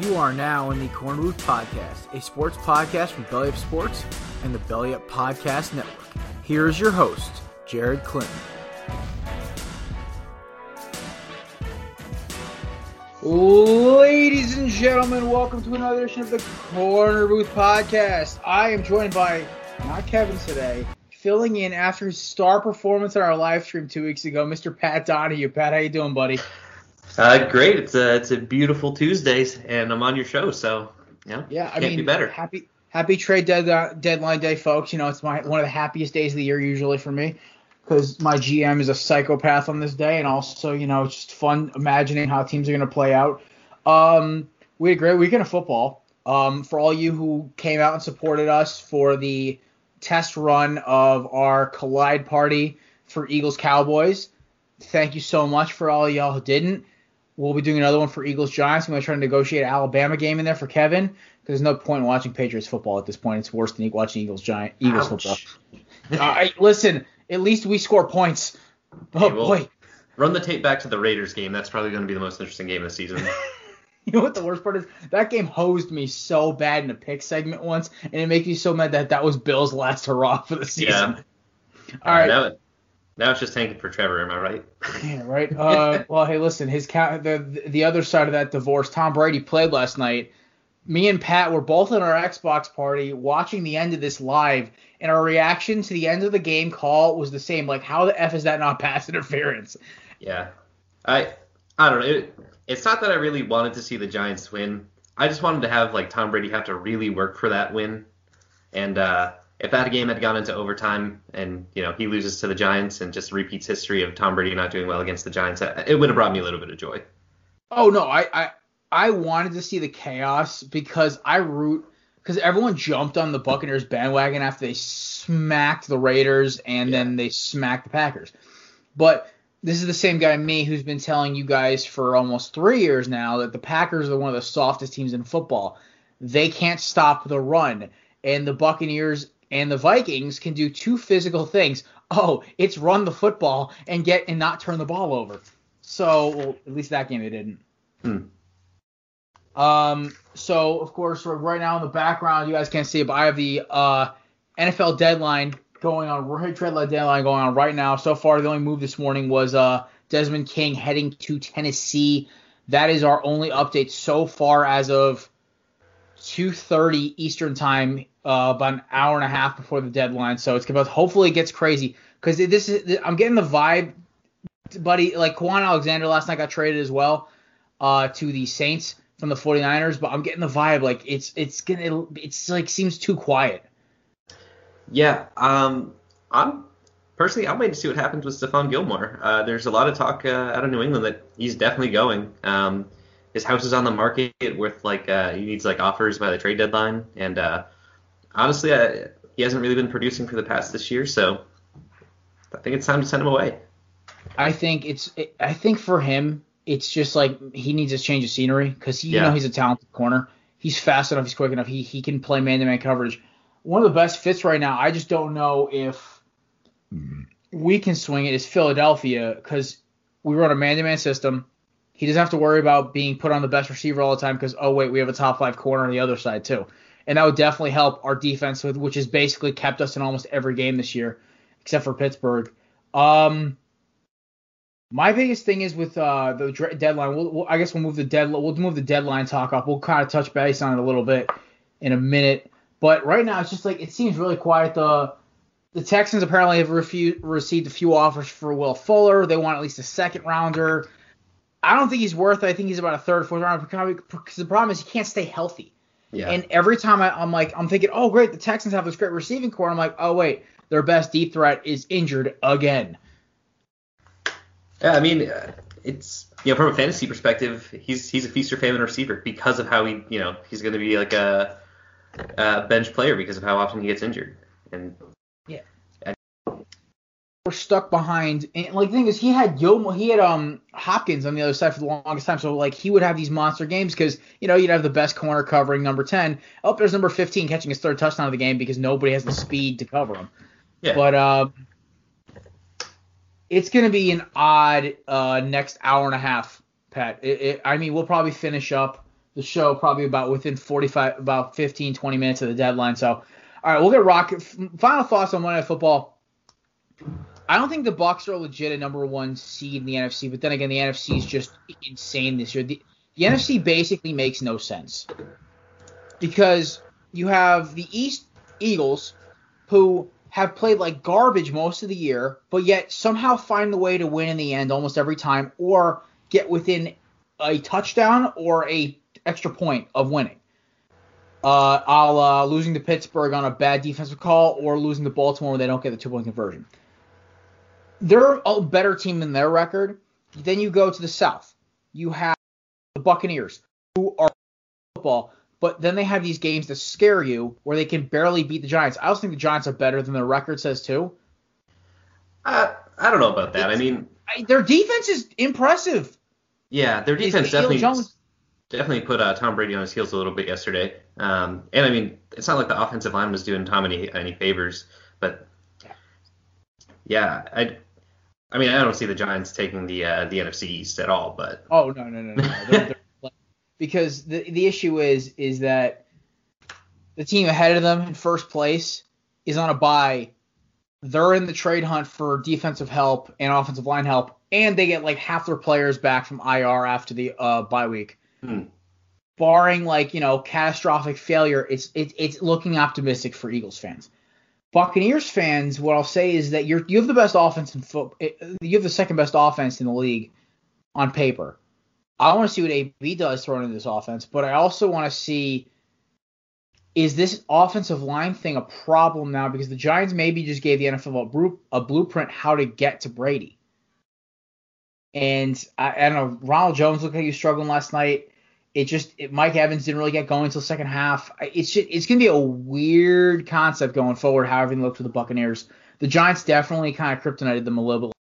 You are now in the Korner Booth Podcast, a sports podcast from Belly Up Sports and the Belly Up Podcast Network. Here is your host, Jared Clinton. Ladies and gentlemen, welcome to another edition of the Korner Booth Podcast. I am joined by not Kevin today, filling in after his star performance on our live stream two weeks ago, Mr. Pat Donahue. Pat, how you doing, buddy? Uh, great. It's a it's a beautiful Tuesdays, and I'm on your show, so yeah, Yeah, I mean, be better. happy happy trade dead, deadline day, folks. You know, it's my one of the happiest days of the year usually for me because my GM is a psychopath on this day, and also you know it's just fun imagining how teams are going to play out. Um, we had a great weekend of football. Um, for all you who came out and supported us for the test run of our collide party for Eagles Cowboys, thank you so much for all y'all who didn't. We'll be doing another one for Eagles Giants. I'm going to try to negotiate an Alabama game in there for Kevin because there's no point in watching Patriots football at this point. It's worse than watching Eagles Giant Eagles Ouch. football. Uh, I, listen, at least we score points. Oh well- boy, Run the tape back to the Raiders game. That's probably going to be the most interesting game of the season. you know what the worst part is? That game hosed me so bad in a pick segment once, and it makes me so mad that that was Bill's last hurrah for the season. Yeah. All right. Now, now it's just tanking for Trevor. Am I right? Yeah, right. Uh, well, hey, listen, his ca- the the other side of that divorce, Tom Brady played last night. Me and Pat were both in our Xbox party watching the end of this live, and our reaction to the end of the game call was the same. Like, how the f is that not pass interference? Yeah. I I don't know. It, it's not that I really wanted to see the Giants win. I just wanted to have like Tom Brady have to really work for that win. And uh, if that game had gone into overtime and you know he loses to the Giants and just repeats history of Tom Brady not doing well against the Giants, uh, it would have brought me a little bit of joy. Oh no, I I I wanted to see the chaos because I root because everyone jumped on the Buccaneers bandwagon after they smacked the Raiders and then they smacked the Packers. But this is the same guy me who's been telling you guys for almost three years now that the Packers are one of the softest teams in football. They can't stop the run, and the Buccaneers and the Vikings can do two physical things. Oh, it's run the football and get and not turn the ball over. So well, at least that game they didn't. Hmm. Um. So of course, right now in the background, you guys can't see it, but I have the uh, NFL deadline going on. Trade deadline going on right now. So far, the only move this morning was uh Desmond King heading to Tennessee. That is our only update so far as of 2:30 Eastern time, uh, about an hour and a half before the deadline. So it's about hopefully it gets crazy because this is I'm getting the vibe, buddy. Like Kwon Alexander last night got traded as well uh, to the Saints from the 49ers, but I'm getting the vibe like it's it's gonna it's like seems too quiet. Yeah, um, I'm personally I'm waiting to see what happens with Stephon Gilmore. Uh, there's a lot of talk uh, out of New England that he's definitely going. Um, his house is on the market with like uh, he needs like offers by the trade deadline, and uh, honestly, uh, he hasn't really been producing for the past this year, so I think it's time to send him away. I think it's I think for him it's just like he needs a change of scenery because you Yeah. know he's a talented corner. He's fast enough. He's quick enough. He he can play man to man coverage. One of the best fits right now. I just don't know if we can swing it. Is Philadelphia because we run a man to man system. He doesn't have to worry about being put on the best receiver all the time because oh wait we have a top five corner on the other side too, and that would definitely help our defense with which has basically kept us in almost every game this year except for Pittsburgh. Um, my biggest thing is with uh, the deadline. We'll, we'll, I guess we'll move the deadline. We'll move the deadline talk up. We'll kind of touch base on it a little bit in a minute. But right now, it's just like it seems really quiet. The the Texans apparently have refu- received a few offers for Will Fuller. They want at least a second rounder. I don't think he's worth it. I think he's about a third, fourth rounder. Because the problem is he can't stay healthy. Yeah. And every time I, I'm like, I'm thinking, oh great, the Texans have this great receiving core. I'm like, oh wait, their best deep threat is injured again. Yeah, I mean, uh, it's you know from a fantasy perspective, he's he's a feast or famine receiver because of how he you know he's going to be like a, a bench player because of how often he gets injured. And Yeah. I, were stuck behind. And like the thing is, he had Yo, he had um Hopkins on the other side for the longest time. So like he would have these monster games because you know you'd have the best corner covering number ten. Oh, there's number 15 catching his third touchdown of the game because nobody has the speed to cover him. Yeah. But um, it's gonna be an odd uh next hour and a half, Pat. It, it, I mean, we'll probably finish up the show probably about within 45, about 15, 20 minutes of the deadline. So, all right, we'll get rocket. Final thoughts on Monday Night Football. I don't think the Bucs are a legit a number one seed in the NFC, but then again, the NFC is just insane this year. The, the NFC basically makes no sense because you have the East Eagles, who have played like garbage most of the year, but yet somehow find the way to win in the end almost every time, or get within a touchdown or a extra point of winning. Uh, I'll uh, losing to Pittsburgh on a bad defensive call, or losing to Baltimore when they don't get the two point conversion they're a better team than their record. Then you go to the South. You have the Buccaneers, who are football, but then they have these games that scare you where they can barely beat the Giants. I also think the Giants are better than their record says too. Uh, I don't know about that. I mean, I, their defense is impressive. Yeah, their defense definitely definitely put uh, Tom Brady on his heels a little bit yesterday. Um, and I mean, it's not like the offensive line was doing Tom any any favors, but yeah, I I mean, I don't see the Giants taking the uh, the NFC East at all, but oh no no no no, they're, they're, because the the issue is is that the team ahead of them in first place is on a bye. They're in the trade hunt for defensive help and offensive line help, and they get like half their players back from IR after the uh, bye week. Hmm. Barring like you know catastrophic failure, it's it, it's looking optimistic for Eagles fans. Buccaneers fans, what I'll say is that you're you have the best offense in foot. Eh, you have the second best offense in the league on paper. I want to see what AB does throwing in this offense, but I also want to see is this offensive line thing a problem now because the Giants maybe just gave the NFL a, a blueprint how to get to Brady. And I, I, don't know, Ronald Jones looked like he was struggling last night. It just it, Mike Evans didn't really get going until second half. It's just, it's gonna be a weird concept going forward. How everything looks with the Buccaneers. The Giants definitely kind of kryptonited them a little bit.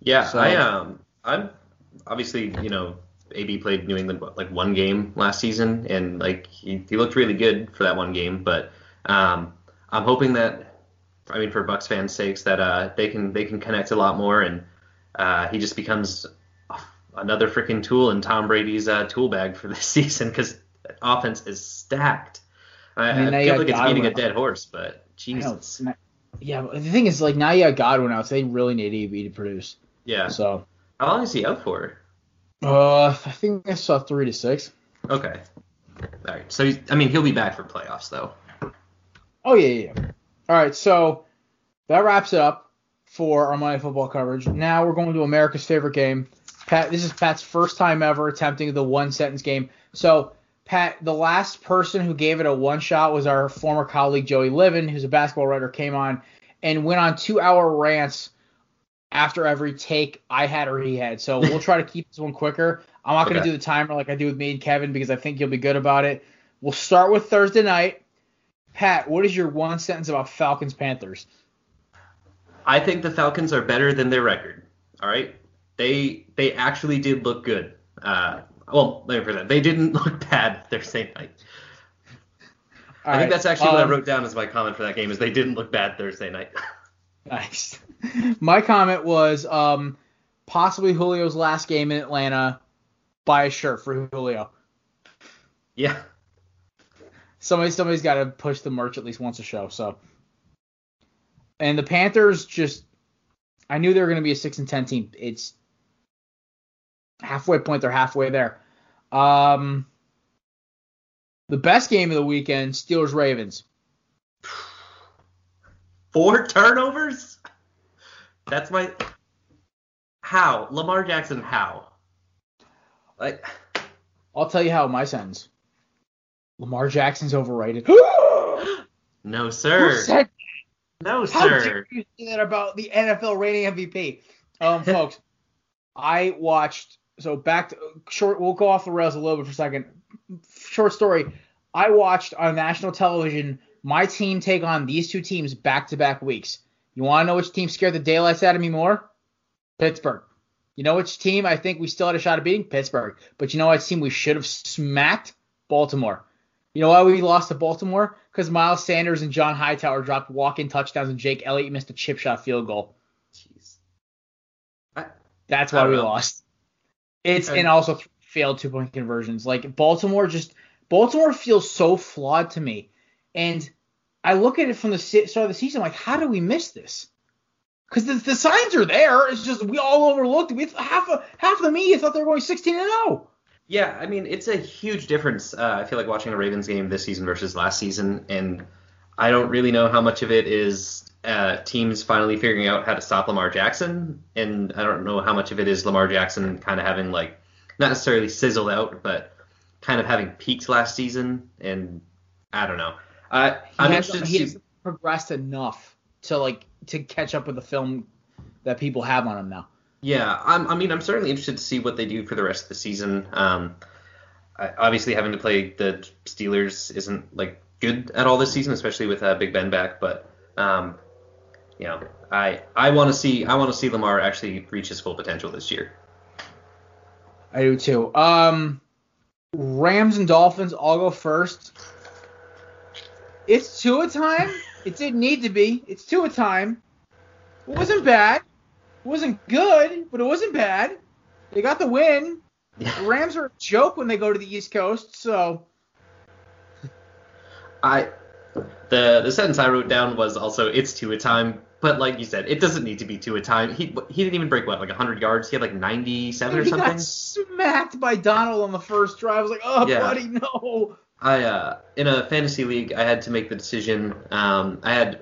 Yeah, so, I um I'm obviously you know AB played New England like one game last season and like he, he looked really good for that one game, but um I'm hoping that I mean for Bucs fans' sakes that uh they can they can connect a lot more and uh he just becomes another freaking tool in Tom Brady's uh, tool bag for this season because offense is stacked. I, I, mean, I feel like it's beating a dead horse, but Jesus. Yeah, the thing is, like now you got Godwin out, so they really need AB to produce. Yeah. So. How long is he out for? Uh, I think I saw three to six. Okay. All right. So I mean, he'll be back for playoffs though. Oh yeah, yeah. All right. So that wraps it up for our Monday Football coverage. Now we're going to America's favorite game, Pat, this is Pat's first time ever attempting the one sentence game. So, Pat, the last person who gave it a one shot was our former colleague Joey Livin, who's a basketball writer, came on and went on two hour rants after every take I had or he had. So we'll try to keep this one quicker. I'm not okay. going to do the timer like I do with me and Kevin because I think you'll be good about it. We'll start with Thursday night. Pat, what is your one sentence about Falcons Panthers? I think the Falcons are better than their record. All right they they actually did look good. Uh, well, let me put that. They didn't look bad Thursday night. All I think that's actually um, what I um, wrote down as my comment for that game is they didn't look bad Thursday night. nice. My comment was um, possibly Julio's last game in Atlanta. Buy a shirt for Julio. Yeah. Somebody somebody's got to push the merch at least once a show. So. And the Panthers just I knew they were going to be a six and ten team. It's halfway point, they're halfway there. Um, the best game of the weekend, Steelers Ravens. Four turnovers? That's my how Lamar Jackson how? Like I'll tell you how my sentence. Lamar Jackson's overrated. no sir. Who said no sir. How dare you say that about the NFL rating MVP? Um, folks, I watched so back to short. We'll go off the rails a little bit for a second. Short story. I watched on national television my team take on these two teams back to back weeks. You want to know which team scared the daylights out of me more? Pittsburgh. You know which team I think we still had a shot of beating? Pittsburgh. But you know what team we should have smacked? Baltimore. You know why we lost to Baltimore? Because Miles Sanders and John Hightower dropped walk-in touchdowns and Jake Elliott missed a chip shot field goal. Jeez. That's why we know. lost. It's and, and also failed two-point conversions. Like Baltimore just Baltimore feels so flawed to me, and I look at it from the start of the season like, how do we miss this? Because the, the, signs are there. It's just we all overlooked. We half of half of the media thought they were going 16 and 0. Yeah, I mean it's a huge difference. Uh, I feel like watching a Ravens game this season versus last season, and I don't really know how much of it is uh, teams finally figuring out how to stop Lamar Jackson, and I don't know how much of it is Lamar Jackson kind of having like not necessarily sizzled out, but kind of having peaked last season, and I don't know. Uh, I'm interested. He has progressed enough to like to catch up with the film that people have on him now. Yeah, I'm, i mean, I'm certainly interested to see what they do for the rest of the season. Um, I, obviously, having to play the Steelers isn't like good at all this season, especially with uh, Big Ben back. But um, you know, I I want to see I want to see Lamar actually reach his full potential this year. I do too. Um, Rams and Dolphins. I'll go first. It's two a time. It didn't need to be. It's two a time. It wasn't bad. It wasn't good, but it wasn't bad. They got the win. The Rams are a joke when they go to the East Coast, so. I the the sentence I wrote down was also it's two a time, but like you said, it doesn't need to be two a time. He he didn't even break what like 100 yards. He had like 97 or something. He got smacked by Donald on the first drive. I was like, oh yeah. buddy, no. I uh in a fantasy league, I had to make the decision. Um, I had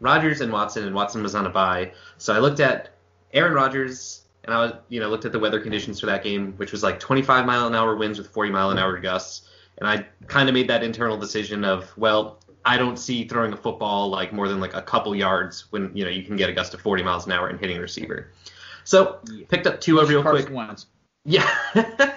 Rodgers and Watson, and Watson was on a bye, so I looked at Aaron Rodgers, and I was, you know, looked at the weather conditions for that game, which was like 25 mile an hour winds with 40 mile an hour gusts, and I kind of made that internal decision of, well, I don't see throwing a football like more than like a couple yards when you know you can get a gust of 40 miles an hour and hitting a receiver. So picked up Tua real quick. Ones. Yeah,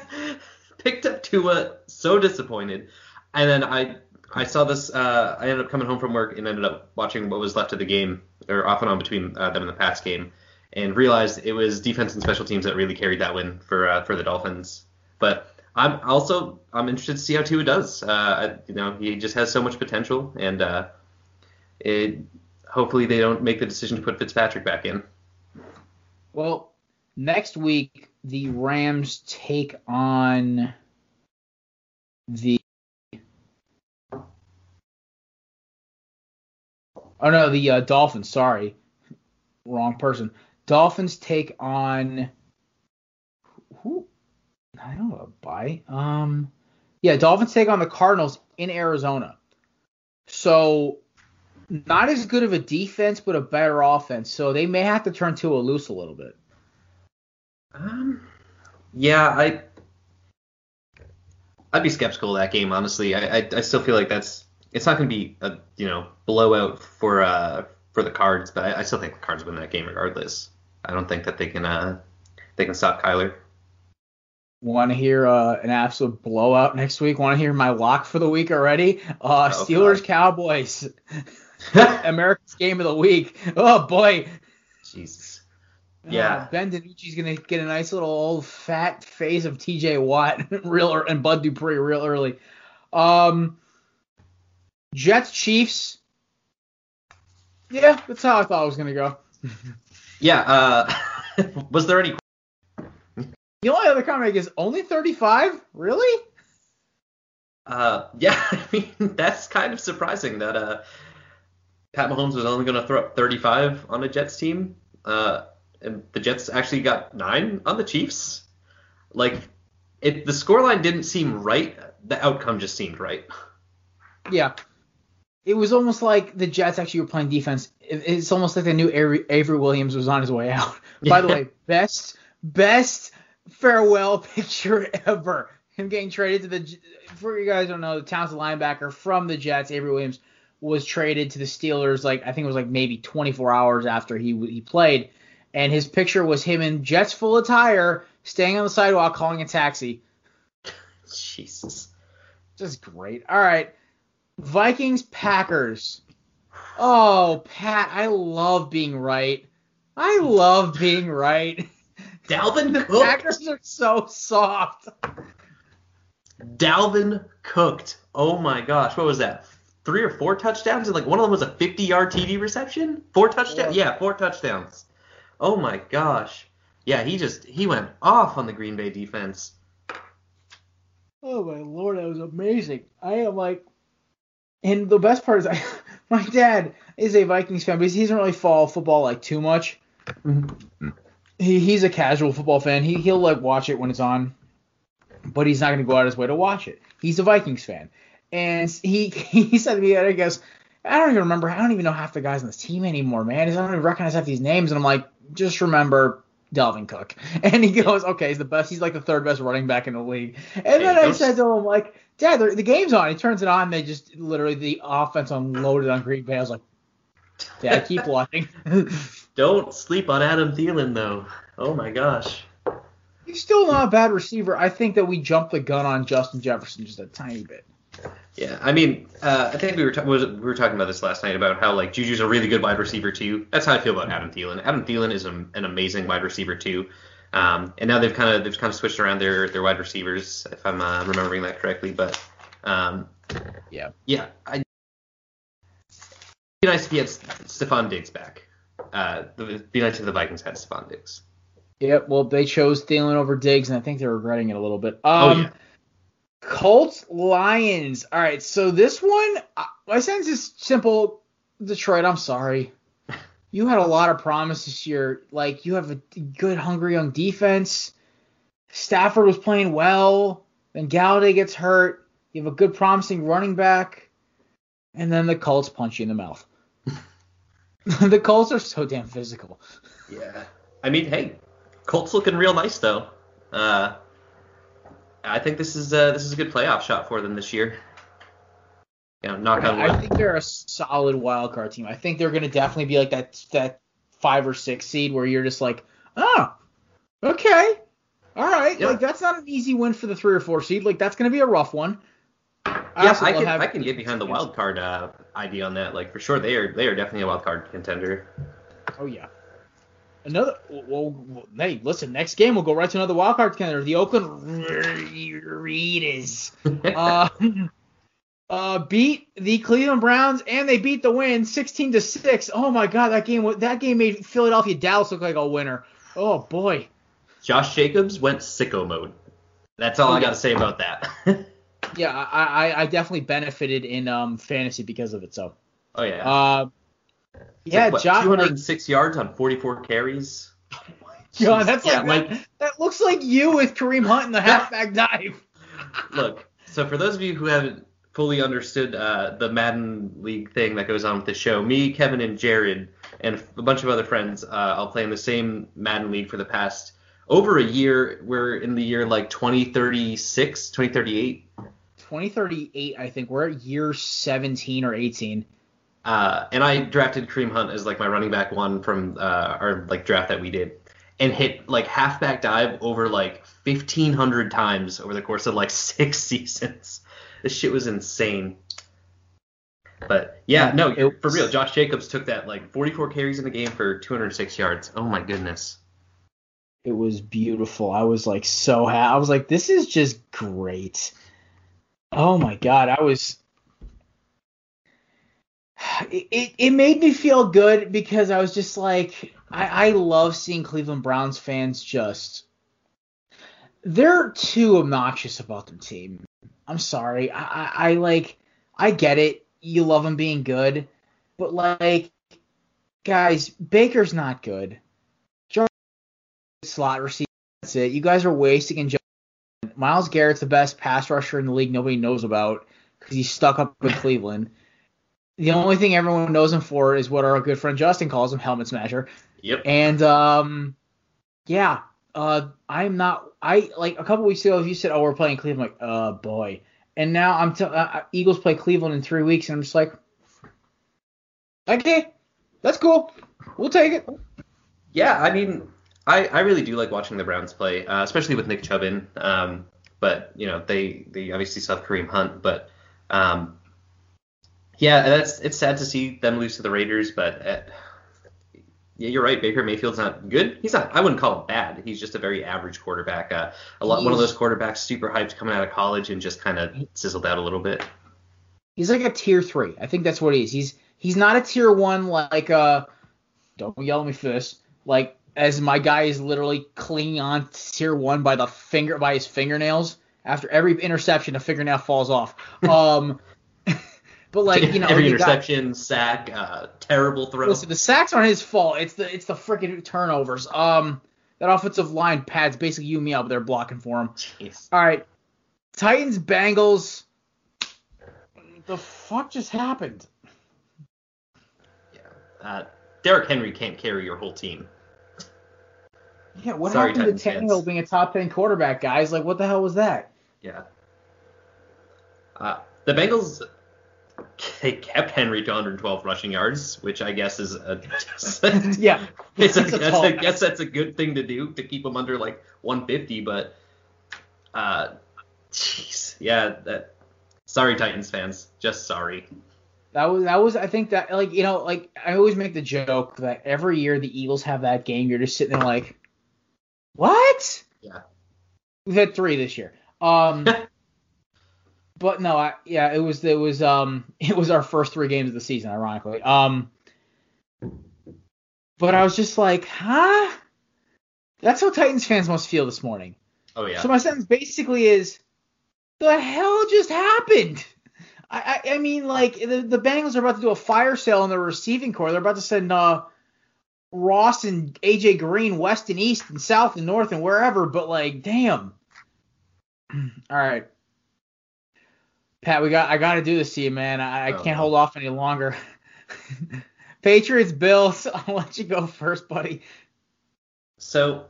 picked up Tua. So disappointed, and then I I saw this. Uh, I ended up coming home from work and ended up watching what was left of the game, or off and on between uh, them and the Pats game and realized it was defense and special teams that really carried that win for uh, for the Dolphins. But I'm also I'm interested to see how Tua does. Uh, you know, he just has so much potential, and uh, it hopefully they don't make the decision to put Fitzpatrick back in. Well, next week the Rams take on the Oh no, the uh, Dolphins. Sorry, wrong person. Dolphins take on who? I don't know. Bye. Um, yeah, Dolphins take on the Cardinals in Arizona. So not as good of a defense, but a better offense. So they may have to turn Tua loose a little bit. Um, yeah, I I'd be skeptical of that game. Honestly, I I, I still feel like that's it's not going to be a you know blowout for uh for the Cards, but I, I still think the Cards win that game regardless. I don't think that they can uh they can stop Kyler. Want to hear uh, an absolute blowout next week? Want to hear my lock for the week already? Uh, oh, Steelers God. Cowboys, America's game of the week. Oh boy. Jesus. Uh, yeah. Uh, ben DiNucci's gonna get a nice little old fat face of T.J. Watt real and Bud Dupree real early. Um, Jets Chiefs. Yeah, that's how I thought it was gonna go. Yeah. Uh, was there any? The only other comment is only 35. Really? Uh, yeah. I mean, that's kind of surprising that uh, Pat Mahomes was only going to throw up 35 on a Jets team. Uh, and the Jets actually got nine on the Chiefs. Like, it the scoreline didn't seem right. The outcome just seemed right. Yeah it was almost like the Jets actually were playing defense. It's almost like they knew Avery, Avery Williams was on his way out. By the way, best best farewell picture ever. Him getting traded to the for you guys don't know the Towns linebacker from the Jets. Avery Williams was traded to the Steelers like I think it was like maybe 24 hours after he he played, and his picture was him in Jets full attire, staying on the sidewalk calling a taxi. Jesus, just great. All right. Vikings Packers. Oh, Pat, I love being right. I love being right. Dalvin Cook. The Cook. Packers are so soft. Dalvin cooked. Oh my gosh, what was that? Three or four touchdowns, and like one of them was a 50-yard TD reception. Four touchdowns. Yeah, four touchdowns. Oh my gosh. Yeah, he just he went off on the Green Bay defense. Oh my lord, that was amazing. I am like, and the best part is, I, my dad is a Vikings fan, but he doesn't really follow football like too much. Mm-hmm. He he's a casual football fan. He he'll like watch it when it's on, but he's not going to go out his way to watch it. He's a Vikings fan, and he he said to me, I guess. I don't even remember. I don't even know half the guys on this team anymore, man. I don't even recognize half these names. And I'm like, just remember Dalvin Cook. And he goes, okay, he's the best. He's like the third best running back in the league. And then I said to him, like, Dad, the, the game's on. He turns it on. They just literally the offense unloaded on Green Bay. I was like, Dad, keep watching. Don't sleep on Adam Thielen though. Oh my gosh. He's still not a bad receiver. I think that we jumped the gun on Justin Jefferson just a tiny bit. Yeah, I mean, uh, I think we were ta- was, we were talking about this last night about how like Juju's a really good wide receiver too. That's how I feel about Adam Thielen. Adam Thielen is a, an amazing wide receiver too. Um, and now they've kind of they've kind of switched around their their wide receivers if I'm uh, remembering that correctly. But um, Yeah. yeah, I it'd be nice if he had Stefon Diggs back. Uh, be nice if the Vikings had Stefon Diggs. Yeah, Well, they chose Thielen over Diggs, and I think they're regretting it a little bit. Oh, Um, yeah. Colts Lions. All right. So this one, uh, my sense is simple. Detroit, I'm sorry. You had a lot of promise this year. Like you have a good, hungry young defense. Stafford was playing well. Then Golladay gets hurt. You have a good, promising running back, and then the Colts punch you in the mouth. the Colts are so damn physical. Yeah. I mean, hey, Colts looking real nice though. Uh, I think this is uh, this is a good playoff shot for them this year. You know, knock on wood. I think they're a solid wild card team. I think they're going to definitely be like that that five or six seed where you're just like, oh, okay, all right. Yeah. Like that's not an easy win for the three or four seed. Like that's going to be a rough one. Yeah, I can I can get behind the wild card uh, idea on that. Like for sure, they are they are definitely a wild card contender. Oh yeah. Another. Well, well, hey, listen. Next game we'll go right to another wild card contender, the Oakland Raiders. uh, uh, beat the Cleveland Browns and they beat the win 16 to six. Oh my God, that game that game made Philadelphia Dallas look like a winner. Oh boy. Josh Jacobs went sicko mode. That's all Oh, I got to say about that. Yeah, I, I I definitely benefited in um fantasy because of it. So. oh yeah. Uh, yeah, like, what, Josh. 206 yards on 44 carries. Oh God, that's Yeah, like, that, that looks like you with Kareem Hunt in the halfback dive. Look, so for those of you who haven't fully understood uh, the Madden League thing that goes on with the show, me, Kevin, and Jared, and a bunch of other friends, uh, I'll play in the same Madden League for the past over a year. We're in the year like 2036, 2038. 2038, I think. We're at year 17 or 18. Uh, and I drafted Kareem Hunt as like my running back one from uh, our like draft that we did, and hit like halfback dive over like 1,500 times over the course of like six seasons. This shit was insane. But yeah, no, It- for real. Josh Jacobs took that like 44 carries in the game for 206 yards. Oh my goodness. It was beautiful. I was like so happy. I was like, this is just great. Oh my god, I was. It, it, made me feel good because I was just like, I, I love seeing Cleveland Browns fans just. They're too obnoxious about their team. I'm sorry. I, I, I like, I get it. You love them being good, but like, guys, Baker's not good. slot receiver. That's it. You guys are wasting and Myles Garrett's the best pass rusher in the league. Nobody knows about because he's stuck up in Cleveland. The only thing everyone knows him for is what our good friend Justin calls him, helmet smasher. Yep. And um, yeah, uh, I'm not. I like a couple weeks ago, if you said, "Oh, we're playing Cleveland." I'm like, oh boy. And now I'm t- uh, Eagles play Cleveland in three weeks, and I'm just like, okay, that's cool. We'll take it. Yeah, I mean, I, I really do like watching the Browns play, uh, especially with Nick Chubb in. Um, but you know, they they obviously still have Kareem Hunt, but um, Yeah, that's it's sad to see them lose to the Raiders, but uh, yeah, you're right. Baker Mayfield's not good. He's not. I wouldn't call him bad. He's just a very average quarterback. Uh, a lot, one of those quarterbacks, super hyped coming out of college and just kind of sizzled out a little bit. He's like a tier three. I think that's what he is. He's he's not a tier one like uh. Don't yell at me for this. Like as my guy is literally clinging on to tier one by the finger by his fingernails. After every interception, a fingernail falls off. Um. But like you know, every you interception, got, sack, uh, terrible throw. Listen, the sacks aren't his fault. It's the it's the freaking turnovers. Um, that offensive line pads basically you and me up there blocking for him. Jeez. All right, Titans Bengals. The fuck just happened? Yeah, uh, Derrick Henry can't carry your whole team. Yeah, what Sorry, happened Titans to Tannehill being a top ten quarterback, guys? Like, what the hell was that? Yeah. Uh, the Bengals they kept Henry to 112 rushing yards, which I guess is a yeah. It's a, that's a, I guess that's a good thing to do to keep him under like 150, but uh, jeez, yeah. That sorry, Titans fans, just sorry. That was that was I think that like you know like I always make the joke that every year the Eagles have that game, you're just sitting there like, what? Yeah. We've had three this year. Um. but no, I, yeah, it was it was um it was our first three games of the season, ironically. Um, but I was just like, huh? That's how Titans fans must feel this morning. Oh yeah. So my sentence basically is, the hell just happened? I, I, I mean, like the, the Bengals are about to do a fire sale in their receiving core. They're about to send uh, Ross and AJ Green west and east and south and north and wherever. But like, damn. All right. Pat, we got I got to do this to you, man. I, I oh, can't hold off any longer. Patriots, Bills. I'll let you go first, buddy. So,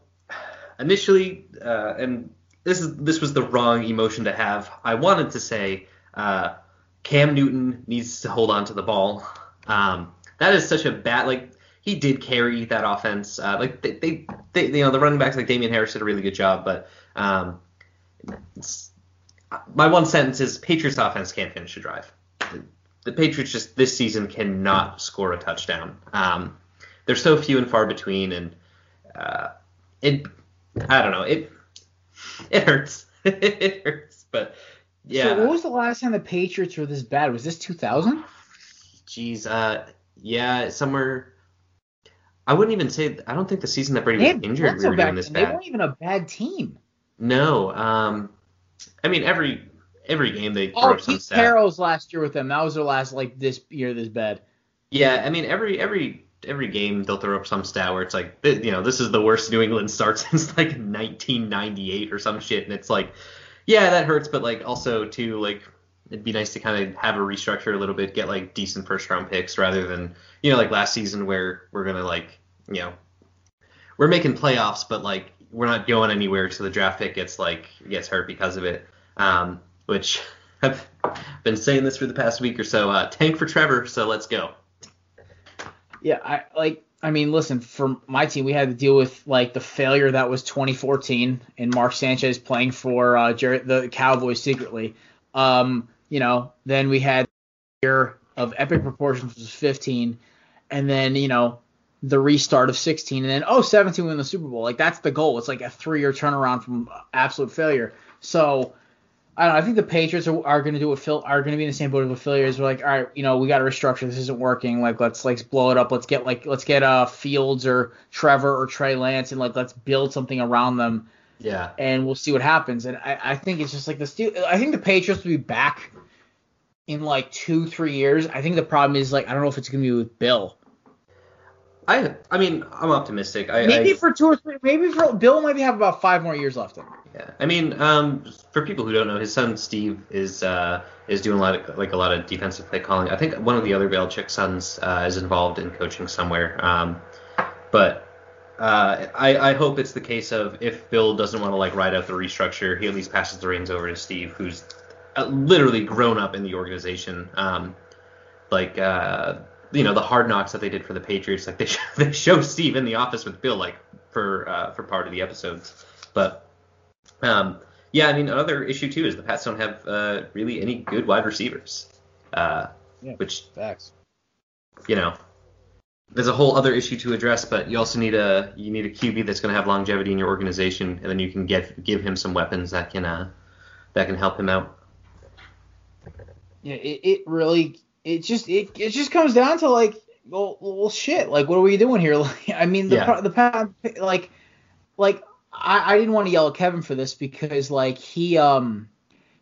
initially, uh, and this is this was the wrong emotion to have. I wanted to say uh, Cam Newton needs to hold on to the ball. Um, that is such a bad like he did carry that offense. Uh, like they, they, they, you know the running backs like Damien Harris did a really good job, but um, my one sentence is Patriots offense can't finish a drive. The Patriots just this season cannot score a touchdown. Um, they're so few and far between, and uh, it I don't know it it hurts it hurts, but yeah. So what was the last time the Patriots were this bad? Was this 2000? Jeez, uh, yeah, somewhere. I wouldn't even say. I don't think the season that Brady was injured we were doing this bad. They weren't even a bad team. No, um, I mean, every every game they throw oh, up some stat. last year with them. That was their last like this year this bad. Yeah, I mean every every every game they'll throw up some stat where it's like you know this is the worst New England start since like 1998 or some shit, and it's like yeah that hurts, but like also too like it'd be nice to kind of have a restructure a little bit, get like decent first round picks rather than you know like last season where we're gonna like you know we're making playoffs, but like we're not going anywhere, so the draft pick gets like gets hurt because of it. Um, which I've been saying this for the past week or so. Uh, tank for Trevor, so let's go. Yeah, I like. I mean, listen, for my team, we had to deal with like the failure that was 2014 and Mark Sanchez playing for uh, Jared, the Cowboys secretly. Um, you know, then we had year of epic proportions was 15, and then you know the restart of 16 and then oh 17 win the Super Bowl. Like that's the goal. It's like a three year turnaround from absolute failure. So I don't know. I think the Patriots are, are going to do what Phil are going to be in the same boat as what Philly is. We're like, all right, you know, we got to restructure. This isn't working. Like, let's like blow it up. Let's get like let's get uh Fields or Trevor or Trey Lance and like let's build something around them. Yeah. And we'll see what happens. And I, I think it's just like this. I think the Patriots will be back in like two three years. I think the problem is like I don't know if it's going to be with Bill I I mean I'm optimistic. I, maybe I, for two or three. Maybe for Bill might have about five more years left in him. Yeah, I mean, um, for people who don't know, his son Steve is uh, is doing a lot of like a lot of defensive play calling. I think one of the other Belichick sons uh, is involved in coaching somewhere. Um, but uh, I, I hope it's the case of if Bill doesn't want to like ride out the restructure, he at least passes the reins over to Steve, who's uh, literally grown up in the organization. Um, like uh, you know the hard knocks that they did for the Patriots. Like they show, they show Steve in the office with Bill like for uh, for part of the episodes. But um, yeah, I mean another issue too is the Pats don't have uh, really any good wide receivers. Uh, Yeah, which facts. you know there's a whole other issue to address, but you also need a you need a QB that's going to have longevity in your organization, and then you can get give him some weapons that can uh that can help him out. Yeah, it, it really it just it, it just comes down to like well, well shit like what are we doing here like I mean the Yeah. the pa- like like I, I didn't want to yell at Kevin for this because like he um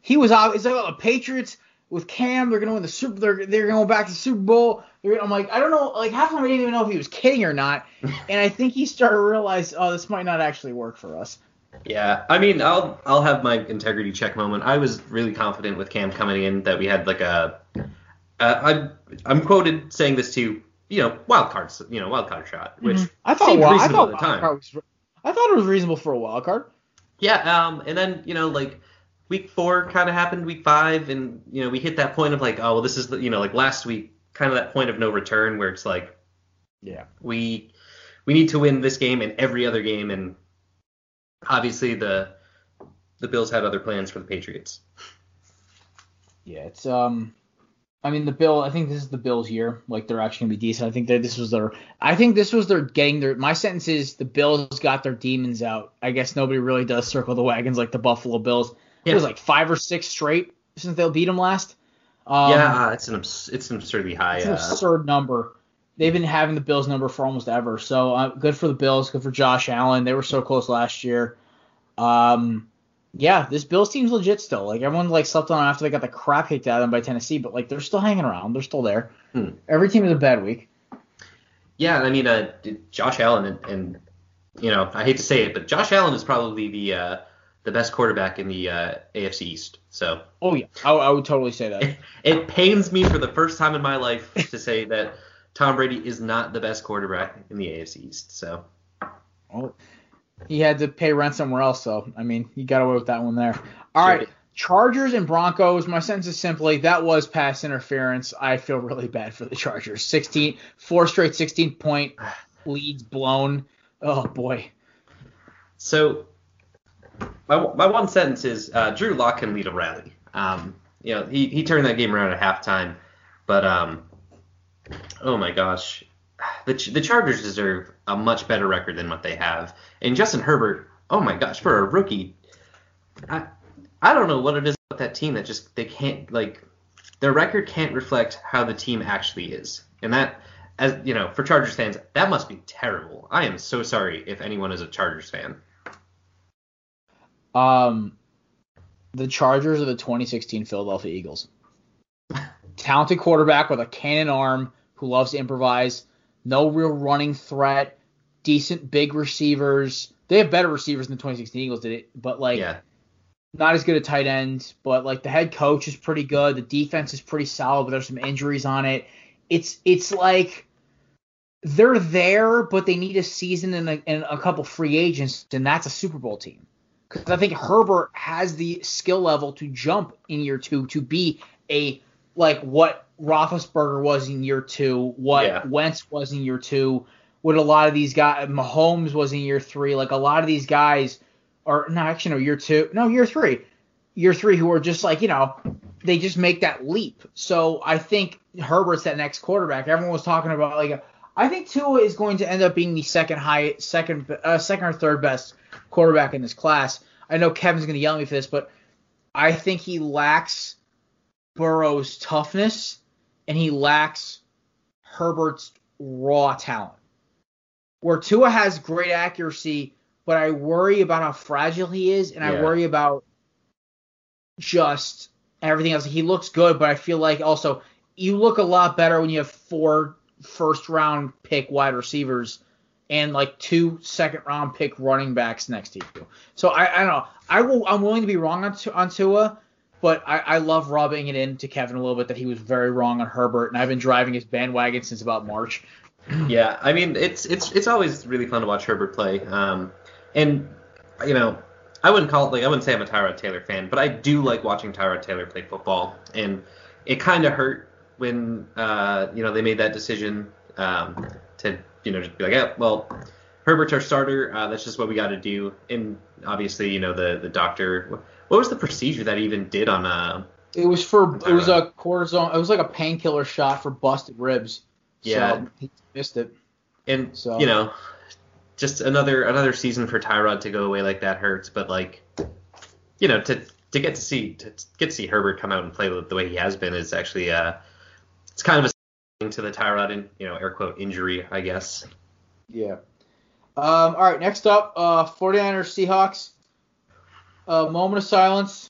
he was out it's like oh, the Patriots with Cam they're gonna win the super they're they're going back to the Super Bowl They're I'm like I don't know like half of them I didn't even know if he was kidding or not and I think he started to realize oh this might not actually work for us Yeah, I mean, I'll I'll have my integrity check moment. I was really confident with Cam coming in that we had like a, uh, I'm I'm quoted saying this to you know wild cards, you know wild card shot, which I thought seemed well, I reasonable thought at the time. wild card was, I thought it was reasonable for a wild card Yeah, um, and then you know like week four kind of happened, week five, and you know we hit that point of like, oh well, this is the you know like last week, kind of that point of no return where it's like yeah we we need to win this game and every other game, and obviously the the Bills had other plans for the Patriots. Yeah, it's um I mean the Bill I think this is the Bills year. Like they're actually gonna be decent. I think that this was their I think this was their getting their my sentence is the Bills got their demons out. I guess nobody really does circle the wagons like the Buffalo Bills. It was like five or six straight since they'll beat them last. Um, yeah, uh, it's an abs- it's an absurdly high. it's an Uh, absurd number. They've been having the Bills number for almost ever. So uh, good for the Bills. Good for Josh Allen. They were so close last year. Um, yeah, this Bills team's legit still. Like everyone like slept on after they got the crap kicked out of them by Tennessee, but like they're still hanging around. They're still there. Hmm. Every team has a bad week. yeah, I mean, uh, Josh Allen and, and you know I hate to say it, but Josh Allen is probably the uh, the best quarterback in the uh, AFC East. So Oh yeah, I, I would totally say that. it pains me for the first time in my life to say that Tom Brady is not the best quarterback in the AFC East. So Well, he had to pay rent somewhere else, so I mean, he got away with that one there. All Sure. right, Chargers and Broncos. My sentence is simply that was pass interference. I feel really bad for the Chargers. 16, four straight 16 point leads blown. Oh boy. So my, my one sentence is uh, Drew Lock can lead a rally. Um, you know, he, he turned that game around at halftime, but um, oh my gosh, the the Chargers deserve a much better record than what they have. And Justin Herbert, oh my gosh, for a rookie, I I don't know what it is about that team that just they can't like their record can't reflect how the team actually is, and that. As you know, for Chargers fans, that must be terrible. I am so sorry if anyone is a Chargers fan. Um, the Chargers are the 2016 Philadelphia Eagles. Talented quarterback with a cannon arm who loves to improvise. No real running threat. Decent big receivers. They have better receivers than the 2016 Eagles did it, but like yeah. not as good at tight end. But like the head coach is pretty good. The defense is pretty solid, but there's some injuries on it. It's it's like they're there, but they need a season and a, and a couple free agents, and that's a Super Bowl team. Because I think Herbert has the skill level to jump in year two to be a like what Roethlisberger was in year two, what Yeah. Wentz was in year two, what a lot of these guys, Mahomes was in year three. Like a lot of these guys are no, actually no, year two, no, year three, year three, who are just like you know, they just make that leap. So I think Herbert's that next quarterback. Everyone was talking about like. I think Tua is going to end up being the second high, second, uh, second or third best quarterback in this class. I know Kevin's going to yell at me for this, but I think he lacks Burrow's toughness and he lacks Herbert's raw talent. Where Tua has great accuracy, but I worry about how fragile he is, and I worry about just everything else. He looks good, but I feel like also you look a lot better when you have four first round pick wide receivers and like two second round pick running backs next to you. So I, I don't know. I will. I'm willing to be wrong on, on Tua, but I, I love rubbing it into Kevin a little bit that he was very wrong on Herbert, and I've been driving his bandwagon since about March. Yeah, I mean it's it's it's always really fun to watch Herbert play. Um, and you know, I wouldn't call it like I wouldn't say I'm a Tyrod Taylor fan, but I do like watching Tyrod Taylor play football. And it kind of hurt when uh, you know they made that decision um, to you know just be like, yeah, well, Herbert's our starter. Uh, that's just what we got to do. And obviously, you know the the doctor. What was the procedure that he even did on a? It was for it was a cortisone. It was like a painkiller shot for busted ribs. Yeah. So he missed it. And So- you know, just another another season for Tyrod to go away like that hurts. But like, you know, to to get to see to get to see Herbert come out and play the way he has been is actually uh, it's kind of a thing to the Tyrod in you know air quote injury I guess. Yeah. Um, all right, next up, uh, 49ers Seahawks. Uh, moment of silence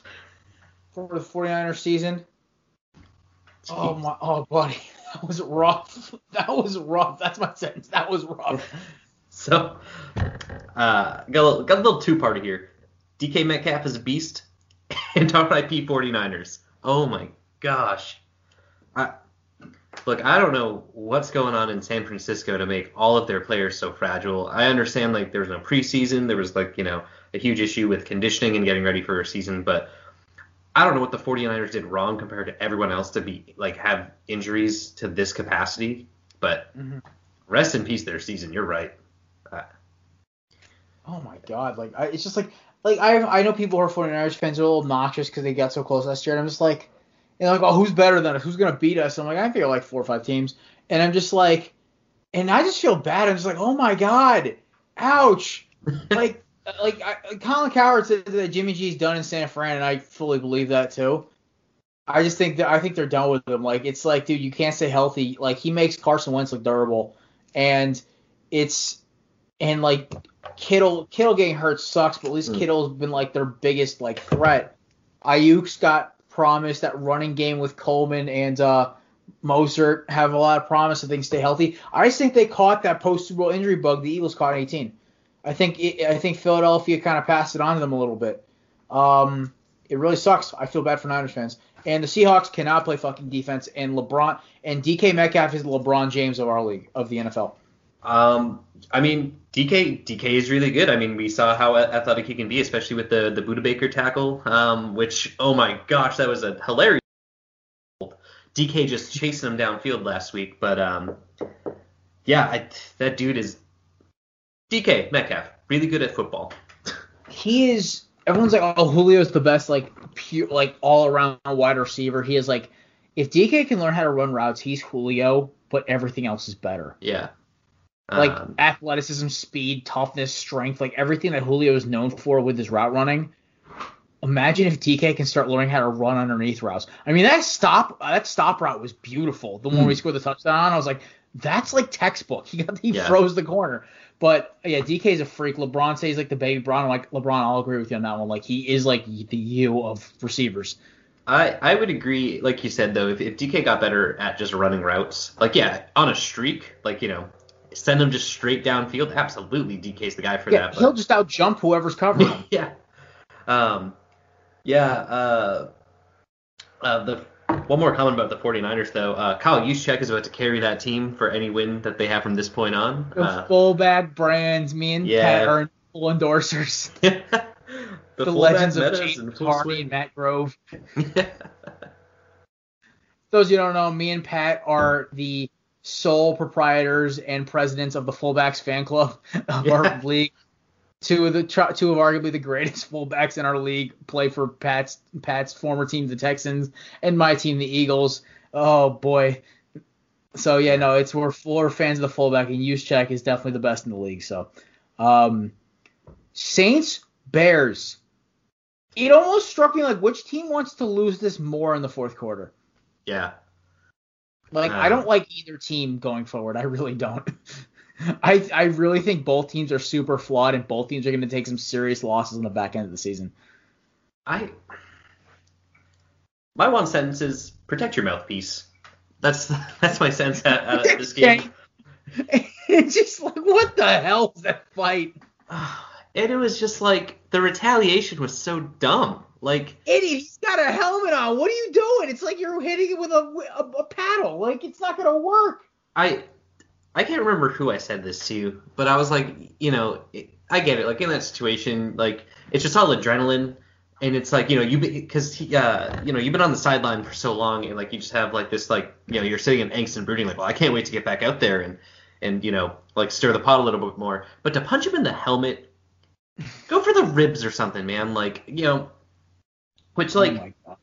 for the 49ers season. Oh my, oh buddy, that was rough. That was rough. That's my sentence. That was rough. So, uh, got a little, got a little two party here. DK Metcalf is a beast, and RIP 49ers. Oh my gosh. I, look, I don't know what's going on in San Francisco to make all of their players so fragile. I understand like there was no preseason, there was like you know a huge issue with conditioning and getting ready for a season, but I don't know what the 49ers did wrong compared to everyone else to be like have injuries to this capacity. But Mhm. rest in peace their season. You're right. Oh my god, like I, it's just like like I I know people who are 49ers fans are a little obnoxious because they got so close last year, and I'm just like, and like, oh, who's better than us? Who's gonna beat us? I'm like, I feel like four or five teams, and I'm just like, and I just feel bad. I'm just like, oh my god, ouch, like. Like I, Colin Cowherd said that Jimmy G's done in San Fran, and I fully believe that too. I just think that I think they're done with him. Like it's like, dude, you can't stay healthy. Like he makes Carson Wentz look durable, and it's and like Kittle Kittle getting hurt sucks, but at least Mm. Kittle's been like their biggest like threat. Aiyuk's got promise that running game with Coleman and uh Mostert have a lot of promise if they stay healthy. I just think they caught that post Super Bowl injury bug the Eagles caught in 18. I think it, I think Philadelphia kind of passed it on to them a little bit. Um, it really sucks. I feel bad for Niners fans. And the Seahawks cannot play fucking defense. And LeBron and DK Metcalf is the LeBron James of our league of the NFL. Um, I mean, DK DK is really good. I mean, we saw how athletic he can be, especially with the the Budda Baker tackle, um, which oh my gosh, that was a hilarious. DK just chasing him downfield last week, but um, yeah, I, that dude is DK Metcalf, really good at football. he is everyone's like oh Julio's the best like pure like all around wide receiver. He is like if DK can learn how to run routes, he's Julio, but everything else is better. Yeah, Like Um, athleticism, speed, toughness, strength, like everything that Julio is known for with his route running. Imagine if DK can start learning how to run underneath routes. I mean that stop that stop route was beautiful. The one where he scored the touchdown on, I was like, that's like textbook. He got he Yeah. froze the corner. But yeah, DK is a freak. LeBron says he's like the baby Bron. I'm like LeBron, I'll agree with you on that one. Like he is like the you of receivers. I, I would agree, like you said though, if, if DK got better at just running routes, like yeah, on a streak, like you know, send him just straight downfield, absolutely DK's the guy for Yeah, that. but- he'll just out jump whoever's covering him. yeah. Um, yeah. Uh, uh, the one more comment about the 49ers though. Uh, Kyle Juszczyk is about to carry that team for any win that they have from this point on. The Uh, fullback brands, me and yeah. Pat are full endorsers. the, The, legends of James full Hardy and Matt Grove. Those of you who don't know, me and Pat are the sole proprietors and presidents of the fullbacks fan club of Yeah. our league. Two of the two of arguably the greatest fullbacks in our league play for Pat's Pat's former team, the Texans, and my team, the Eagles. Oh boy. So yeah, no, it's we're fans of the fullback, and Juszczyk is definitely the best in the league. So, um, Saints Bears. It almost struck me like which team wants to lose this more in the fourth quarter. yeah. Like I Uh. don't like either team going forward. I really don't. I I really think both teams are super flawed and both teams are going to take some serious losses in the back end of the season. I. My one sentence is protect your mouthpiece. That's that's my sense at, at this game. it's just like what the hell is that fight? And it was just like the retaliation was so dumb. Like Idiot, he's got a helmet on. What are you doing? It's like you're hitting it with a, a, a paddle. Like it's not going to work. I I can't remember who I said this to, but I was like, you know, it, I get it. Like in that situation, like it's just all adrenaline, and it's like you know you because uh you know you've been on the sideline for so long, and like you just have like this like you know you're sitting in angst and brooding like, well, I can't wait to get back out there and and you know like stir the pot a little bit more. But to punch him in the helmet, go for the ribs or something, man. Like you know, which like oh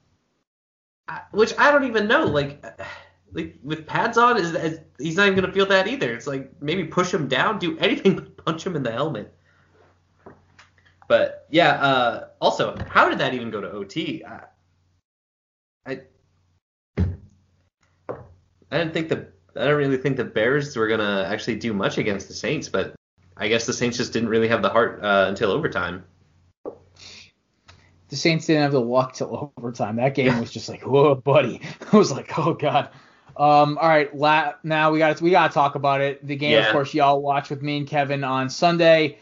God. which I don't even know. Like, like with pads on, is, is he's not even gonna feel that either. It's like maybe push him down, do anything but punch him in the helmet. But yeah. Uh, also, how did that even go to OT? I, I, I didn't think the I don't really think the Bears were gonna actually do much against the Saints, but I guess the Saints just didn't really have the heart uh, until overtime. The Saints didn't have the luck till overtime. That game was just like, whoa, buddy. I was like, oh god. Um, all right, la- now we got we got to talk about it. The game, Yeah. of course, y'all watch with me and Kevin on Sunday.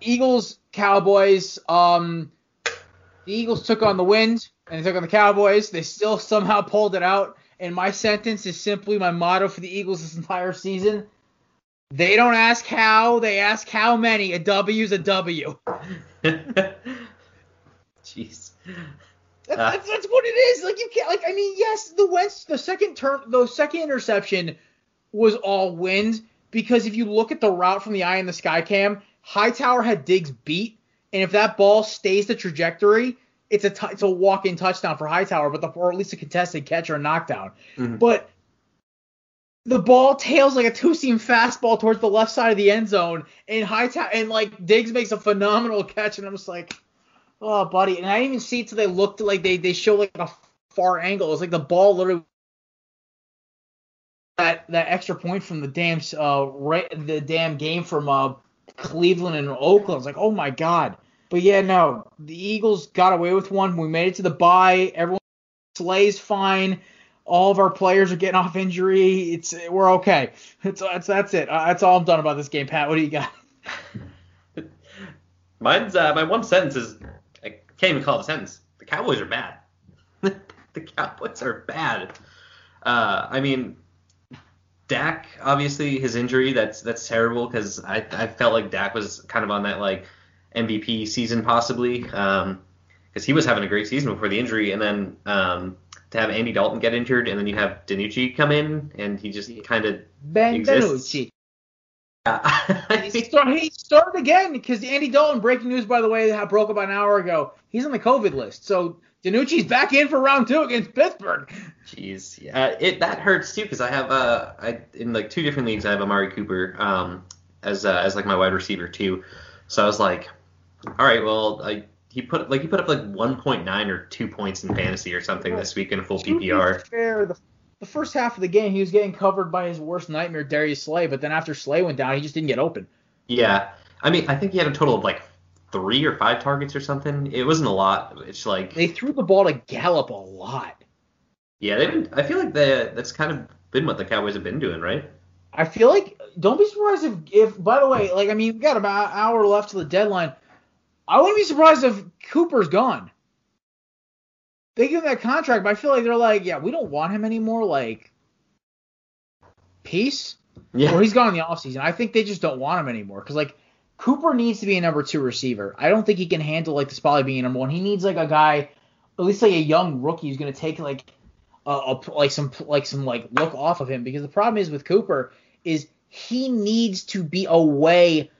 Eagles, Cowboys. Um, the Eagles took on the wind and they took on the Cowboys. They still somehow pulled it out. And my sentence is simply my motto for the Eagles this entire season. They don't ask how, they ask how many. A W is a W. Jeez. That's, Uh. that's, that's what it is. Like you can't like I mean yes the Wentz the second turn the second interception was all wind because if you look at the route from the eye in the sky cam Hightower had Diggs beat and if that ball stays the trajectory it's a t- it's a walk in touchdown for Hightower but the or at least a contested catch or a knockdown Mhm. but the ball tails like a two seam fastball towards the left side of the end zone and Hightower and like Diggs makes a phenomenal catch and I'm just like Oh, buddy, and I didn't even see it till they looked like they they show like a far angle. It's like the ball literally that that extra point from the damn uh right the damn game from uh Cleveland and Oakland. It's like oh my god. But yeah, no, the Eagles got away with one. We made it to the bye. Everyone Slay's fine. All of our players are getting off injury. It's we're okay. It's that's that's it. Uh, that's all I'm done about this game. Pat, what do you got? Mine's uh, my one sentence is can't even call it a sentence. The Cowboys are bad. the Cowboys are bad. Uh, I mean, Dak obviously his injury that's that's terrible because I I felt like Dak was kind of on that like MVP season possibly because he was having a great season before the injury and then um, to have Andy Dalton get injured and then you have DiNucci come in and he just kind of Ben Exists. He, start, he started again because Andy Dalton, breaking news by the way, that broke about an hour ago. He's on the COVID list. So DiNucci's back in for round two against Pittsburgh. Jeez, yeah, it that hurts too because I have uh I in like two different leagues I have Amari Cooper um as uh, as like my wide receiver too, so I was like, all right, well I he put like he put up like 1.9 or two points in fantasy or something this week in a full PPR. fair, the, the first half of the game he was getting covered by his worst nightmare, Darius Slay. But then after Slay went down, he just didn't get open. Yeah, I mean I think he had a total of like three or five targets or something. It wasn't a lot. It's like They threw the ball to Gallup a lot. yeah, they didn't. I feel like the that's kind of been what the Cowboys have been doing, right? I feel like don't be surprised if if by the way, like I mean, we got about an hour left to the deadline. I wouldn't be surprised if Cooper's gone. They give him that contract, but I feel like they're like, yeah, we don't want him anymore. Like, peace. Yeah. Or he's gone in the offseason. I think they just don't want him anymore because like Cooper needs to be a number two receiver. I don't think he can handle like the spot of being number one. He needs like a guy, at least like a young rookie who's gonna take like a, a like some like some like look off of him because the problem is with Cooper is he needs to be away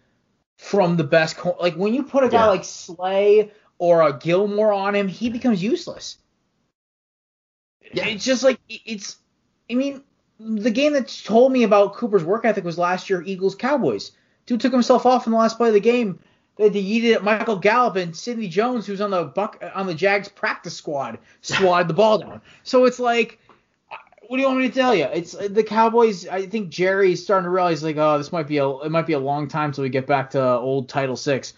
from the best cor- like when you put a guy Yeah. like Slay or a Gilmore on him, he becomes useless. Yeah. It's just like it's I mean the game that told me about Cooper's work ethic was last year Eagles Cowboys. Dude took himself off in the last play of the game. They had to yeet it at Michael Gallup and Sidney Jones, who's on the Buck on the Jags practice squad, swatted the ball down. So it's like, what do you want me to tell you? It's the Cowboys. I think Jerry's starting to realize like, oh, this might be a it might be a long time till we get back to old Title Six.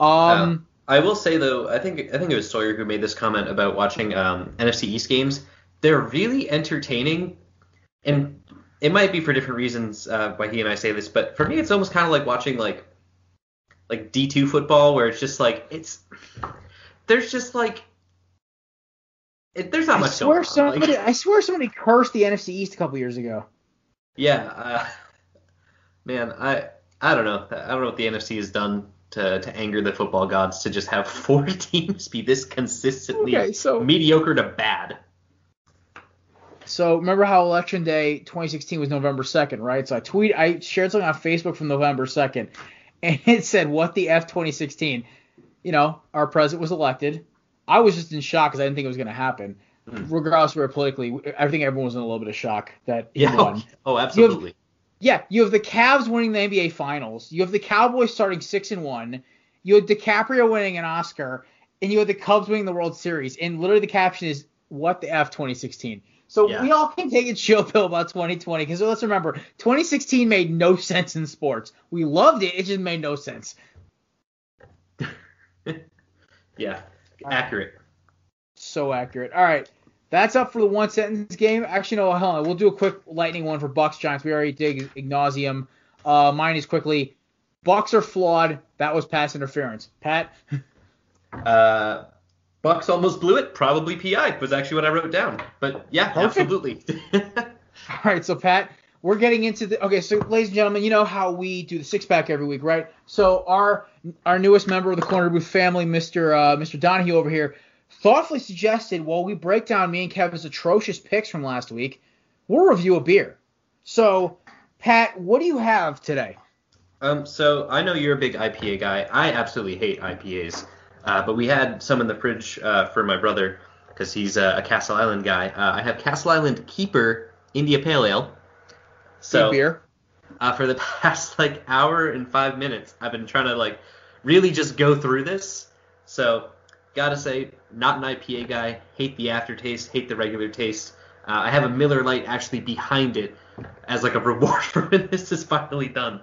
Um, I will say though, I think I think it was Sawyer who made this comment about watching um, NFC East games. They're really entertaining, and it might be for different reasons uh, why he and I say this, but for me, it's almost kind of like watching like like D2 football, where it's just like it's there's just like it, there's not I much swear going somebody Like, I swear somebody cursed the NFC East a couple years ago. yeah, uh, man, I I don't know. I don't know what the NFC has done to to anger the football gods to just have four teams be this consistently Okay, so mediocre to bad. So remember how election day 2016 was November 2nd, right? So I tweet, I shared something on Facebook from November 2nd, and it said, "What the f 2016." You know, our president was elected. I was just in shock because I didn't think it was going to happen. mm. regardless where politically, I think everyone was in a little bit of shock that he yeah. won. Oh, absolutely. You have, yeah, you have the Cavs winning the NBA Finals. You have the Cowboys starting six and one. You had DiCaprio winning an Oscar, and you had the Cubs winning the World Series. And literally, the caption is "What the f 2016." So yeah. we all can take a chill pill about 2020 because let's remember, 2016 made no sense in sports. We loved it, it just made no sense. yeah, accurate. So accurate. All right, that's up for the one sentence game. Actually, no, hold on. We'll do a quick lightning one for Bucs Giants. We already did Ignasium. Uh, mine is quickly. Bucs are flawed. That was pass interference. Pat. uh, Bucs almost blew it. Probably PI was actually what I wrote down. But yeah, absolutely. All right, so Pat, we're getting into the okay. So, ladies and gentlemen, you know how we do the six pack every week, right? So our our newest member of the Korner Booth family, Mr. Uh, Mr. Donahue over here, thoughtfully suggested while we break down me and Kevin's atrocious picks from last week, we'll review a beer. So, Pat, what do you have today? Um, so I know you're a big IPA guy. I absolutely hate IPAs. Uh, but we had some in the fridge uh, for my brother because he's a, a, Castle Island guy. Uh, I have Castle Island Keeper India Pale Ale. So beer. Uh, for the past like hour and five minutes, I've been trying to like really just go through this. So gotta say, not an IPA guy. Hate the aftertaste. Hate the regular taste. Uh, I have a Miller Lite actually behind it as like a reward for when this is finally done.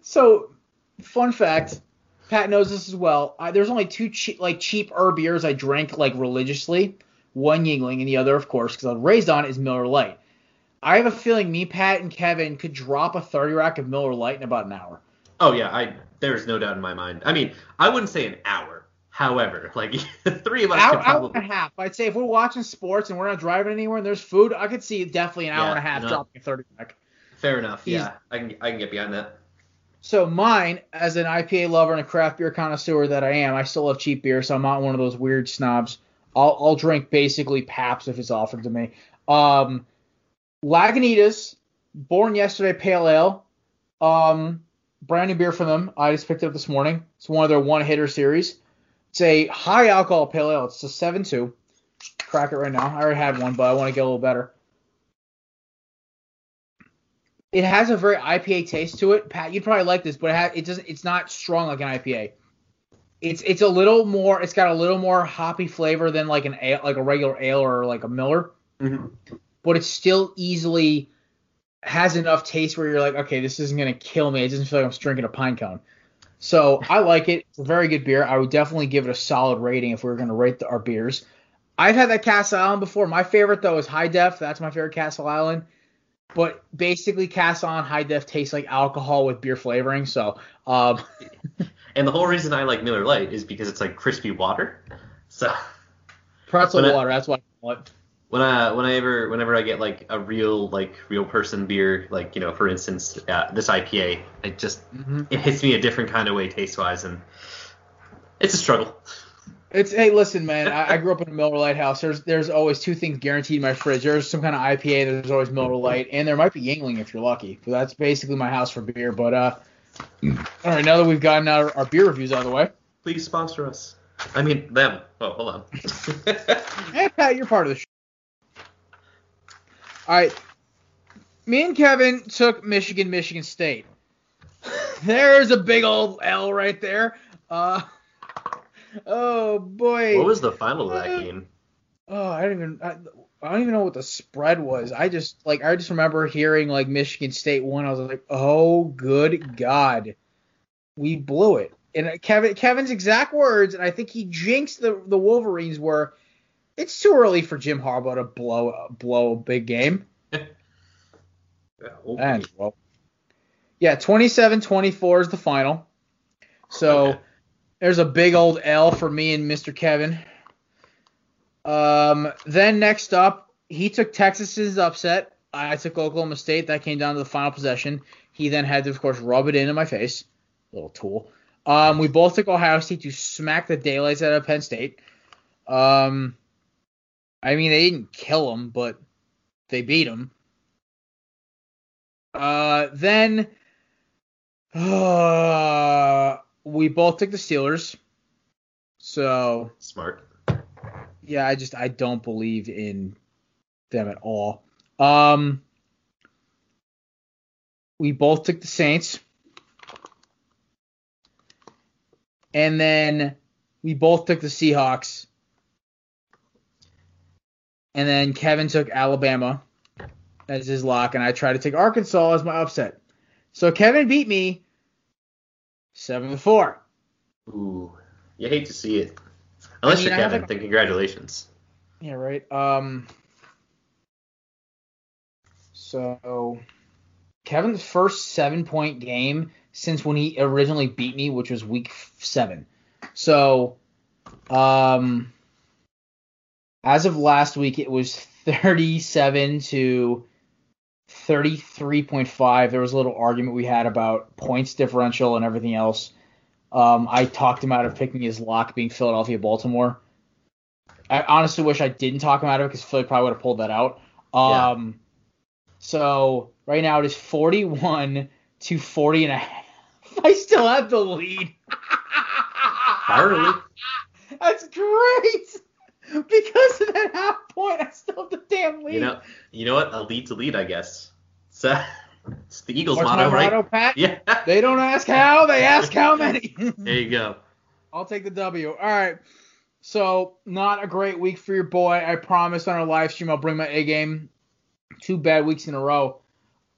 So, fun fact: Pat knows this as well. I, there's only two cheap, like cheap herb beers I drank like religiously. One Yuengling and the other, of course, because I was raised on, is Miller Lite. I have a feeling me, Pat, and Kevin could drop a 30 rack of Miller Lite in about an hour. Oh yeah, I there's no doubt in my mind. I mean, I wouldn't say an hour. However, like three of us hour, could probably. Hour and a half. I'd say if we're watching sports and we're not driving anywhere and there's food, I could see definitely an hour yeah, and a half no. dropping a 30 rack. Fair enough. He's, yeah, I can I can get behind that. So mine, as an IPA lover and a craft beer connoisseur that I am, I still love cheap beer, so I'm not one of those weird snobs. I'll, I'll drink basically Pabst if it's offered to me. Um, Lagunitas, born yesterday, pale ale. Um, brand new beer from them. I just picked it up this morning. It's one of their one hitter series. It's a high alcohol pale ale. It's a seven two. Crack it right now. I already had one, but I want to get a little better it has a very IPA taste to it. Pat, you'd probably like this, but it, it doesn't. It's not strong like an IPA. It's it's a little more. It's got a little more hoppy flavor than like an ale, like a regular ale or like a Miller. Mm-hmm. But it's still easily has enough taste where you're like, okay, this isn't gonna kill me. It doesn't feel like I'm drinking a pine cone. So I like it. It's a very good beer. I would definitely give it a solid rating if we were gonna rate the, our beers. I've had that Castle Island before. My favorite though is High Def. That's my favorite Castle Island but basically cast on high def tastes like alcohol with beer flavoring. So, um, and the whole reason I like Miller Lite is because it's like crispy water. So pretzel I, water. That's what I call it. When I whenever whenever I get like a real like real person beer, like you know, for instance, uh, this IPA, it just mm-hmm. it hits me a different kind of way taste wise, and it's a struggle. It's hey, listen, man. I, I, grew up in a Miller Lite house. There's there's always two things guaranteed in my fridge. There's some kind of IPA. There's always Miller Lite, and there might be Yuengling if you're lucky. But that's basically my house for beer. But uh, all right, now that we've gotten our, our beer reviews out of the way, please sponsor us. I mean them. Oh, hold on. hey Pat, you're part of the show. All right, me and Kevin took Michigan, Michigan State. There's a big old L right there. Uh oh boy. What was the final of that uh, game? Oh, I don't even. I, I, don't even know what the spread was. I just like I just remember hearing like Michigan State won. I was like, oh good god, we blew it. And Kevin Kevin's exact words, and I think he jinxed the the Wolverines were. It's too early for Jim Harbaugh to blow blow a big game. yeah, and, well, yeah, 27-24 is the final. So okay. There's a big old L for me and Mr. Kevin. Um, then next up, he took Texas's upset. I took Oklahoma State. That came down to the final possession. He then had to, of course, rub it into my face. Little tool. Um, we both took Ohio State to smack the daylights out of Penn State. Um, I mean, they didn't kill him, but they beat him. Uh, then, uh, we both took the Steelers. So smart. yeah, I just I don't believe in them at all. Um, we both took the Saints, and then we both took the Seahawks, and then Kevin took Alabama as his lock, and I tried to take Arkansas as my upset. So Kevin beat me seven to four. Ooh, you hate to see it. Unless I mean, you're Kevin, like- then congratulations. Yeah, right. Um. So, Kevin's first seven point game since when he originally beat me, which was week seven. So, um, as of last week, it was 37 to 33.5. There was a little argument we had about points differential and everything else. Um, I talked him out of picking his lock being Philadelphia Baltimore. I honestly wish I didn't talk him out of it because Philly probably would have pulled that out. Yeah. Um, so right now it is 41 to 40 and a half. I still have the lead. Barely. That's great. Because of that half point, I still have the damn lead. You know, you know what? A lead's to lead, I guess. So, it's the Eagles What's motto, right? motto, Pat? Yeah. They don't ask how, they ask how many. There you go. I'll take the W. All right. So not a great week for your boy. I promise on our live stream I'll bring my A game. Two bad weeks in a row.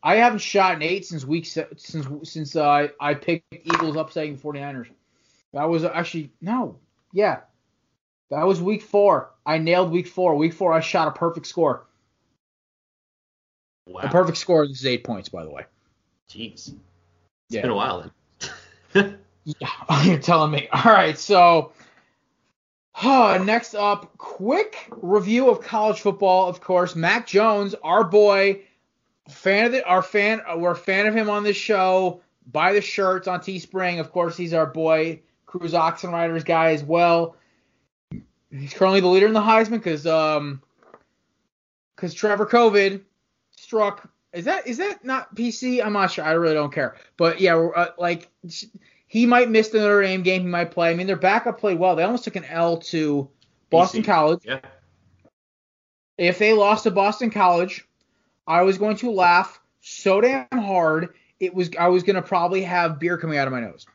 I haven't shot an eight since week se- since since uh, I picked Eagles upsetting 49ers. That was actually no, yeah, that was week four. I nailed week four. Week four I shot a perfect score. Wow. A perfect score. Is eight points, by the way. Jeez. It's Yeah. been a while then. Yeah, you're telling me. All right, so next up, quick review of college football. Of course, Mac Jones, our boy, fan of the, our fan, we're a fan of him on this show. Buy the shirts on Teespring. Of course, he's our boy, Cruz Oxen Riders guy as well. He's currently the leader in the Heisman because um because Trevor COVID struck. Is that is that not PC? I'm not sure. I really don't care. But yeah, uh, like he might miss the Notre Dame game. He might play. I mean, their backup played well. They almost took an L to Boston BC. College. Yeah. If they lost to Boston College, I was going to laugh so damn hard. It was I was going to probably have beer coming out of my nose.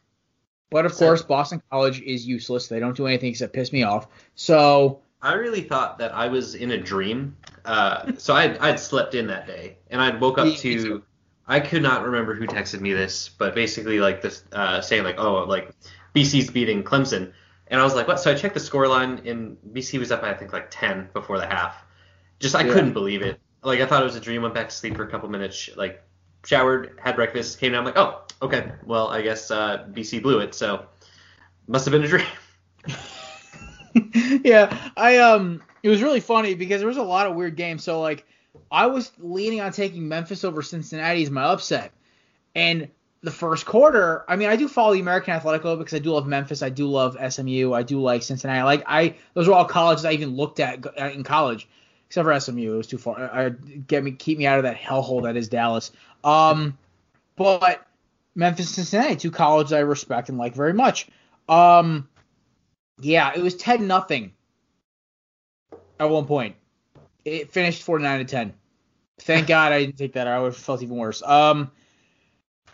But of course, Boston College is useless. They don't do anything except piss me off. So I really thought that I was in a dream. Uh, so I'd, I'd slept in that day, and I'd woke up to. I could not remember who texted me this, but basically like this, uh, saying like, oh, like BC's beating Clemson, and I was like, what? So I checked the scoreline, and BC was up, by I think, like 10 before the half. Just I Yeah. couldn't believe it. Like I thought it was a dream. Went back to sleep for a couple minutes, like showered, had breakfast, came down. I'm like, oh, okay. Well, I guess uh, BC blew it, so must have been a dream. yeah, I um, it was really funny because there was a lot of weird games. So like, I was leaning on taking Memphis over Cincinnati as my upset, and the first quarter, I mean, I do follow the American Athletic Club because I do love Memphis, I do love SMU, I do like Cincinnati. Like I, those are all colleges I even looked at uh, in college, except for SMU. It was too far. I, I get me keep me out of that hellhole that is Dallas. Um, but Memphis, Cincinnati, two colleges I respect and like very much. Um, yeah, it was ten nothing at one point. It finished 49 to 10. Thank God I didn't take that. I would have felt even worse. Um,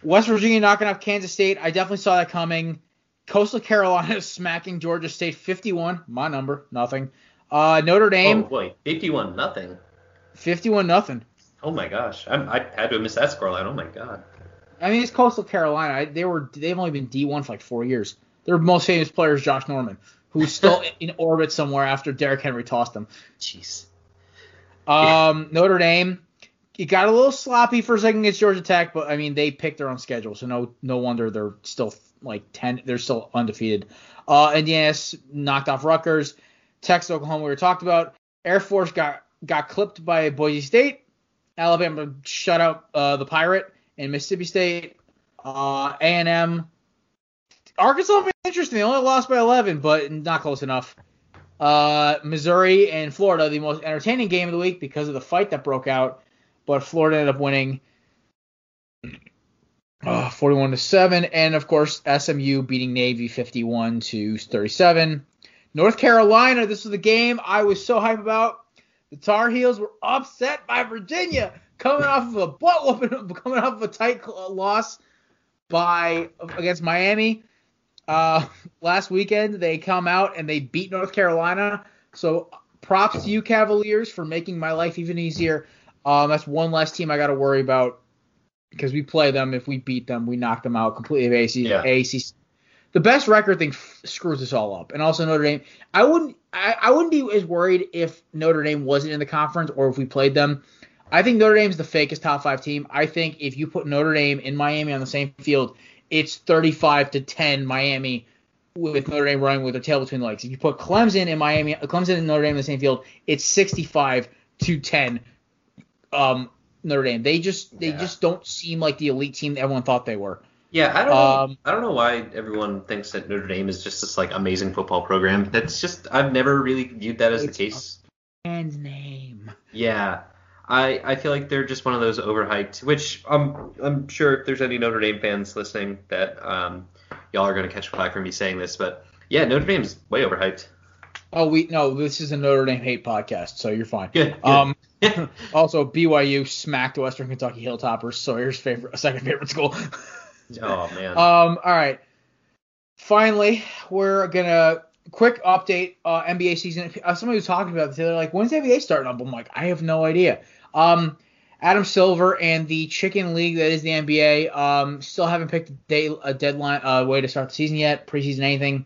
West Virginia knocking off Kansas State. I definitely saw that coming. Coastal Carolina smacking Georgia State 51. My number, nothing. Uh, Notre Dame. Oh boy, 51 nothing. 51 nothing. Oh my gosh, I'm, I had to have missed that scoreline. Oh my god. I mean, it's Coastal Carolina. I, they were they've only been D1 for like four years. Their most famous player is Josh Norman, who's still in orbit somewhere after Derrick Henry tossed him. Jeez. Um, Notre Dame, it got a little sloppy for a second against Georgia Tech, but I mean they picked their own schedule, so no no wonder they're still like ten. They're still undefeated. Uh, Indiana s- knocked off Rutgers. Texas, Oklahoma, we were talked about. Air Force got got clipped by Boise State. Alabama shut out uh, the Pirate and Mississippi State. Uh, A&M, Arkansas, will be interesting. They only lost by 11, but not close enough. Uh, Missouri and Florida, the most entertaining game of the week because of the fight that broke out, but Florida ended up winning uh, 41 to 7, and of course SMU beating Navy 51 to 37. North Carolina, this was the game I was so hyped about. The Tar Heels were upset by Virginia, coming off of a butt whooping, coming off of a tight loss by against Miami. Uh, last weekend they come out and they beat North Carolina. So props to you Cavaliers for making my life even easier. Um, that's one less team I got to worry about because we play them. If we beat them, we knock them out completely of ACC. Yeah. ACC. The best record thing f- screws us all up, and also Notre Dame. I wouldn't. I, I wouldn't be as worried if Notre Dame wasn't in the conference or if we played them. I think Notre Dame's the fakest top five team. I think if you put Notre Dame in Miami on the same field, it's 35 to 10 Miami with Notre Dame running with their tail between the legs. If you put Clemson in Miami, Clemson and Notre Dame in the same field, it's 65 to 10 um, Notre Dame. They just they yeah. just don't seem like the elite team that everyone thought they were. Yeah, I don't um, know. I don't know why everyone thinks that Notre Dame is just this like amazing football program. That's just I've never really viewed that as the case. And name. Yeah. I, I feel like they're just one of those overhyped, which I'm I'm sure if there's any Notre Dame fans listening that um, y'all are gonna catch flack for me saying this, but yeah, Notre Dame's way overhyped. Oh, we no, this is a Notre Dame hate podcast, so you're fine. Good. good. Um, also, BYU smacked Western Kentucky Hilltoppers, Sawyer's favorite, second favorite school. oh man. Um. All right. Finally, we're gonna quick update. Uh, NBA season. Uh, somebody was talking about this. They're like, "When's the NBA starting up?" I'm like, I have no idea. Um. Adam Silver and the Chicken League that is the NBA um, still haven't picked a, day, a deadline uh, way to start the season yet, preseason anything.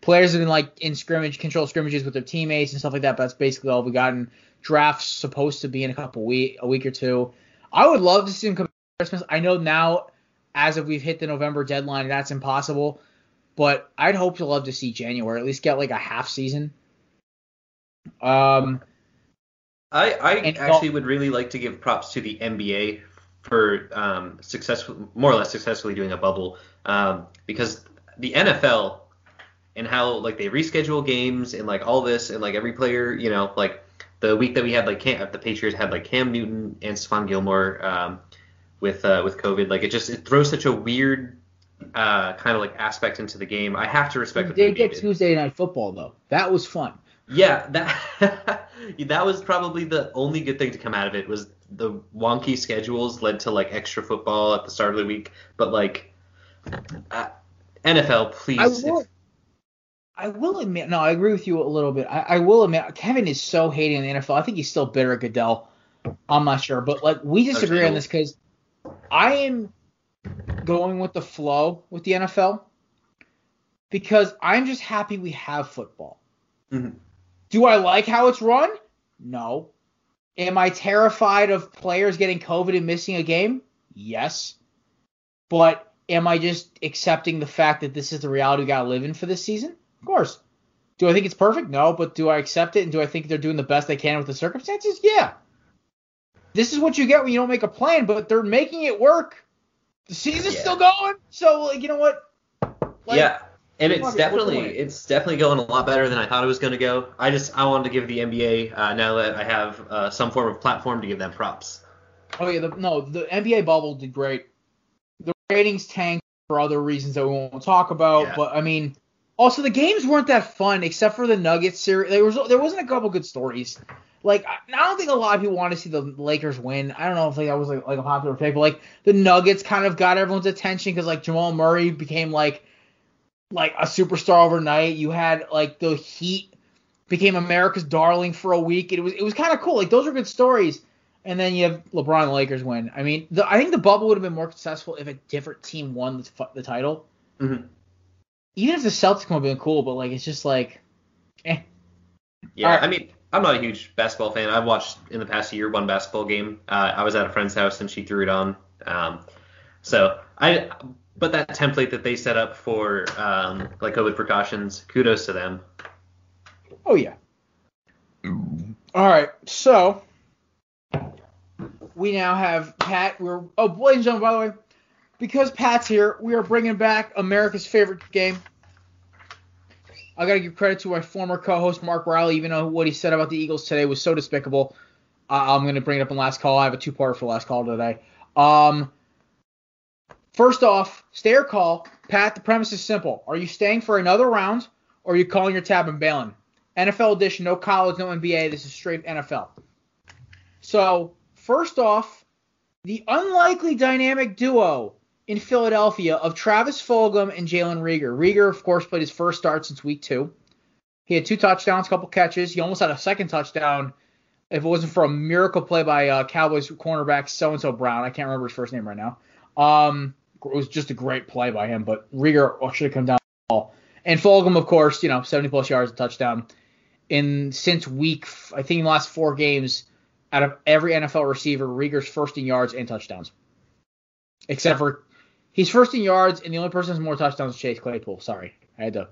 Players have been like in scrimmage, control scrimmages with their teammates and stuff like that. But that's basically all we've gotten draft's supposed to be in a couple week, a week or two. I would love to see him come Christmas. I know now, as if we've hit the November deadline, that's impossible. But I'd hope to love to see January, at least get like a half season. Um, I I actually would really like to give props to the NBA for um successful, more or less successfully doing a bubble, um, because the NFL and how like they reschedule games and like all this and like every player, you know, like the week that we had like Cam, the Patriots had like Cam Newton and Stephon Gilmore um, with uh, with COVID. Like it just it throws such a weird uh, kind of like aspect into the game. I have to respect. We did get did. Tuesday night football though. That was fun. Yeah, that that was probably the only good thing to come out of it was the wonky schedules led to like extra football at the start of the week. But like uh, NFL, please. I will admit, no, I agree with you a little bit. I, I, will admit, Kevin is so hating on the NFL. I think he's still bitter at Goodell. I'm not sure, but like we disagree on this because I am going with the flow with the NFL because I'm just happy we have football. Mm-hmm. Do I like how it's run? No. Am I terrified of players getting COVID and missing a game? Yes. But am I just accepting the fact that this is the reality we got to live in for this season? Of course. Do I think it's perfect? No, but do I accept it and do I think they're doing the best they can with the circumstances? Yeah. This is what you get when you don't make a plan, but they're making it work. The season's yeah. still going, so like you know what? Like, yeah, and it's definitely it's definitely going a lot better than I thought it was going to go. I just I wanted to give the NBA uh, now that I have uh, some form of platform to give them props. Oh yeah, the, no, the NBA bubble did great. The ratings tanked for other reasons that we won't talk about, yeah. but I mean, also, the games weren't that fun except for the Nuggets series. There was there wasn't a couple good stories. Like I don't think a lot of people want to see the Lakers win. I don't know if like that was like, like a popular pick, but like the Nuggets kind of got everyone's attention because like Jamal Murray became like like a superstar overnight. You had like the Heat became America's darling for a week. It was it was kind of cool. Like those are good stories. And then you have LeBron and Lakers win. I mean, the, I think the bubble would have been more successful if a different team won the, the title. Mm-hmm even if the Celtics would have been cool, but like it's just like, eh. Yeah, right. I mean, I'm not a huge basketball fan. I've watched in the past year one basketball game. Uh, I was at a friend's house and she threw it on. Um, so I, but that template that they set up for um, like COVID precautions, kudos to them. Oh yeah. All right, so we now have Pat. We're oh, ladies and gentlemen, by the way, because Pat's here, we are bringing back America's favorite game. I gotta give credit to my former co-host Mark Riley, even though what he said about the Eagles today was so despicable. Uh, I'm gonna bring it up in last call. I have a two-part for last call today. Um, first off, stay or call. Pat, the premise is simple. Are you staying for another round, or are you calling your tab and bailing? NFL edition, no college, no NBA. This is straight NFL. So, first off, the unlikely dynamic duo in Philadelphia of Travis Fulgham and Jalen Reagor. Reagor, of course, played his first start since week two. He had two touchdowns, a couple catches. He almost had a second touchdown if it wasn't for a miracle play by uh, Cowboys cornerback so and so Brown. I can't remember his first name right now. Um, it was just a great play by him, but Reagor should have come down. And Fulgham, of course, you know, 70 plus yards, a touchdown. In since week, I think in the last four games, out of every NFL receiver, Reagor's first in yards and touchdowns. Except for he's first in yards, and the only person has more touchdowns is Chase Claypool. Sorry, I had to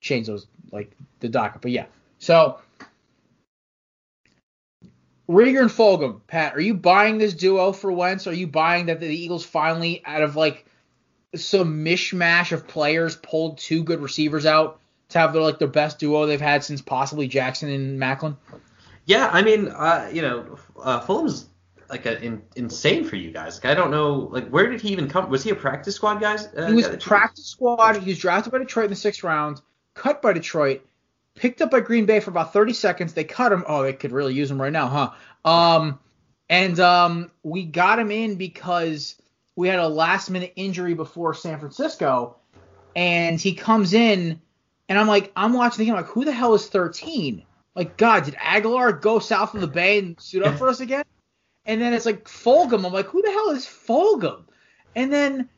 change those like the docket, but yeah. So Reagor and Fulgham, Pat, are you buying this duo for Wentz? Are you buying that the Eagles finally, out of like some mishmash of players, pulled two good receivers out to have their like their best duo they've had since possibly Jackson and Maclin? Yeah, I mean, uh, you know, uh, Fulgham's like a, in, insane for you guys. Like, I don't know, like, where did he even come? Was he a practice squad, guys? Uh, he was practice squad. He was drafted by Detroit in the sixth round, cut by Detroit, picked up by Green Bay for about 30 seconds. They cut him. Oh, they could really use him right now, huh? Um, and um, we got him in because we had a last minute injury before San Francisco, and he comes in, and I'm like, I'm watching the game, like, who the hell is 13? Like, God, did Agholor go south of the bay and suit up for us again? And then it's like Fulgham. I'm like, who the hell is Fulgham? And then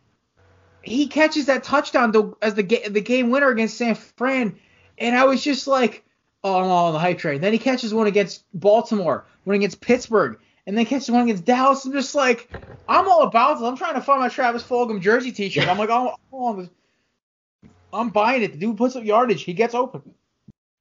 he catches that touchdown to, as the ga- the game winner against San Fran, and I was just like, oh, I'm all on the hype train. Then he catches one against Baltimore, one against Pittsburgh, and then catches one against Dallas. I'm just like, I'm all about this. I'm trying to find my Travis Fulgham jersey T-shirt. I'm like, oh, oh I'm buying it. The dude puts up yardage. He gets open.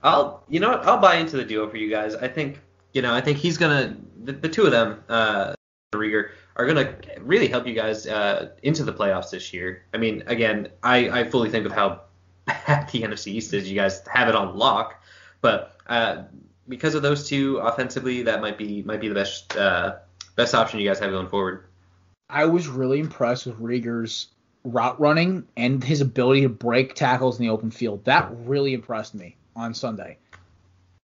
I'll, you know what? I'll buy into the duo for you guys. I think, you know, I think he's gonna, the, the two of them, uh, Reagor, are gonna really help you guys uh, into the playoffs this year. I mean, again, I, I fully think of how bad the NFC East is. You guys have it on lock, but uh, because of those two offensively, that might be might be the best uh, best option you guys have going forward. I was really impressed with Reagor's route running and his ability to break tackles in the open field. That really impressed me on Sunday.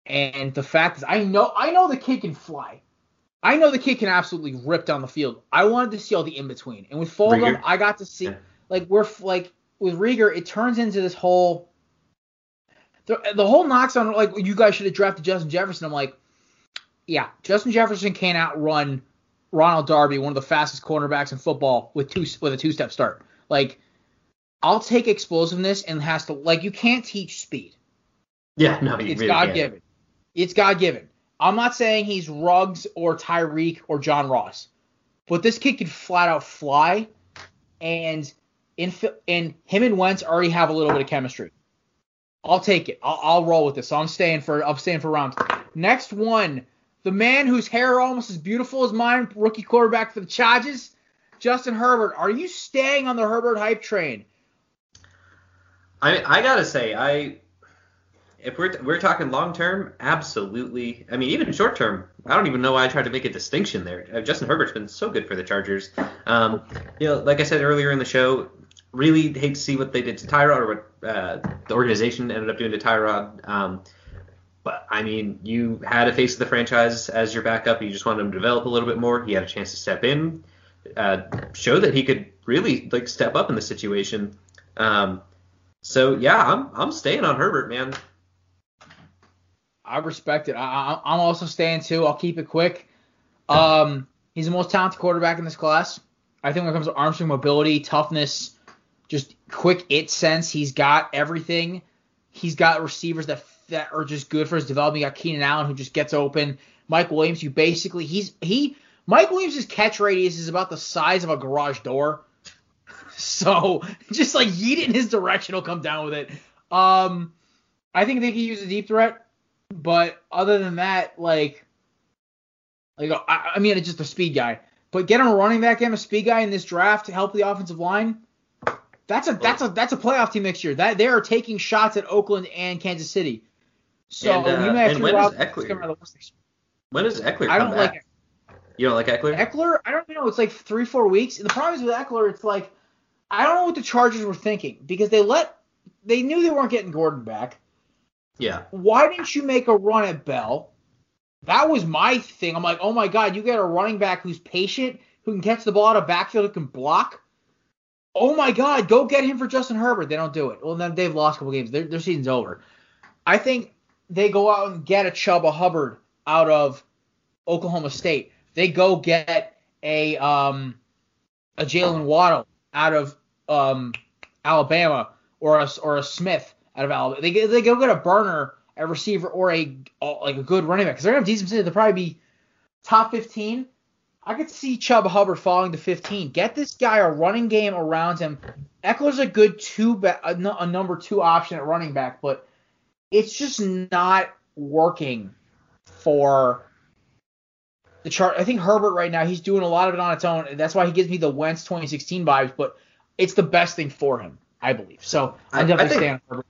And the fact is, I know I know the kid can fly. I know the kid can absolutely rip down the field. I wanted to see all the in between, and with Fulgham, I got to see like we're like with Reagor, it turns into this whole the, the whole knocks on like you guys should have drafted Justin Jefferson. I'm like, yeah, Justin Jefferson can't outrun Ronald Darby, one of the fastest cornerbacks in football, with two with a two step start. Like, I'll take explosiveness and has to like you can't teach speed. Yeah, no, it's really God given. It's God given. I'm not saying he's Ruggs or Tyreek or John Ross, but this kid can flat out fly, and in in him and Wentz already have a little bit of chemistry. I'll take it. I'll, I'll roll with this. So I'm staying for I'm staying for rounds. Next one, the man whose hair almost as beautiful as mine, rookie quarterback for the Chargers, Justin Herbert. Are you staying on the Herbert hype train? I I gotta say I if we're we're talking long term, absolutely. I mean, even short term, I don't even know why I tried to make a distinction there. Uh, Justin Herbert's been so good for the Chargers. Um, you know, like I said earlier in the show, really hate to see what they did to Tyrod or what uh, the organization ended up doing to Tyrod. Um, but I mean, you had a face of the franchise as your backup. You just wanted him to develop a little bit more. He had a chance to step in, uh, show that he could really like step up in the situation. Um, so yeah, I'm I'm staying on Herbert, man. I respect it. I, am also staying too. I'll keep it quick. Um, he's the most talented quarterback in this class. I think when it comes to arm strength, mobility, toughness, just quick it sense, he's got everything. He's got receivers that that are just good for his development. You got Keenan Allen who just gets open. Mike Williams, you basically he's he Mike Williams' catch radius is about the size of a garage door. So just like yeet it in his direction, he'll come down with it. Um, I think they can use a deep threat. But other than that, like, like I, I mean, it's just a speed guy. But get him a running back and a speed guy in this draft to help the offensive line. That's a that's a that's a playoff team next year. That they are taking shots at Oakland and Kansas City. So and, uh, we may have to when is Ekeler? When does Ekeler I don't back? like. You don't like Ekeler? Ekeler, I don't know. It's like three, four weeks. And the problem is with Ekeler, it's like I don't know what the Chargers were thinking because they let they knew they weren't getting Gordon back. Yeah. Why didn't you make a run at Bell? That was my thing. I'm like, oh my god, you get a running back who's patient, who can catch the ball out of backfield, who can block. Oh my god, go get him for Justin Herbert. They don't do it. Well, then they've lost a couple games. Their, their season's over. I think they go out and get a Chuba Hubbard out of Oklahoma State. They go get a um a Jaylen Waddle out of um Alabama or a or a Smith out of Alabama. They they go get a burner a receiver or a like a good running back because they're gonna have decent. They'll probably be top 15. I could see Chuba Hubbard falling to 15. Get this guy a running game around him. Ekeler's a good two, a, a number two option at running back, but it's just not working for the chart. I think Herbert right now he's doing a lot of it on its own. And that's why he gives me the Wentz 2016 vibes, but it's the best thing for him, I believe. So I'm definitely I think, staying Herbert.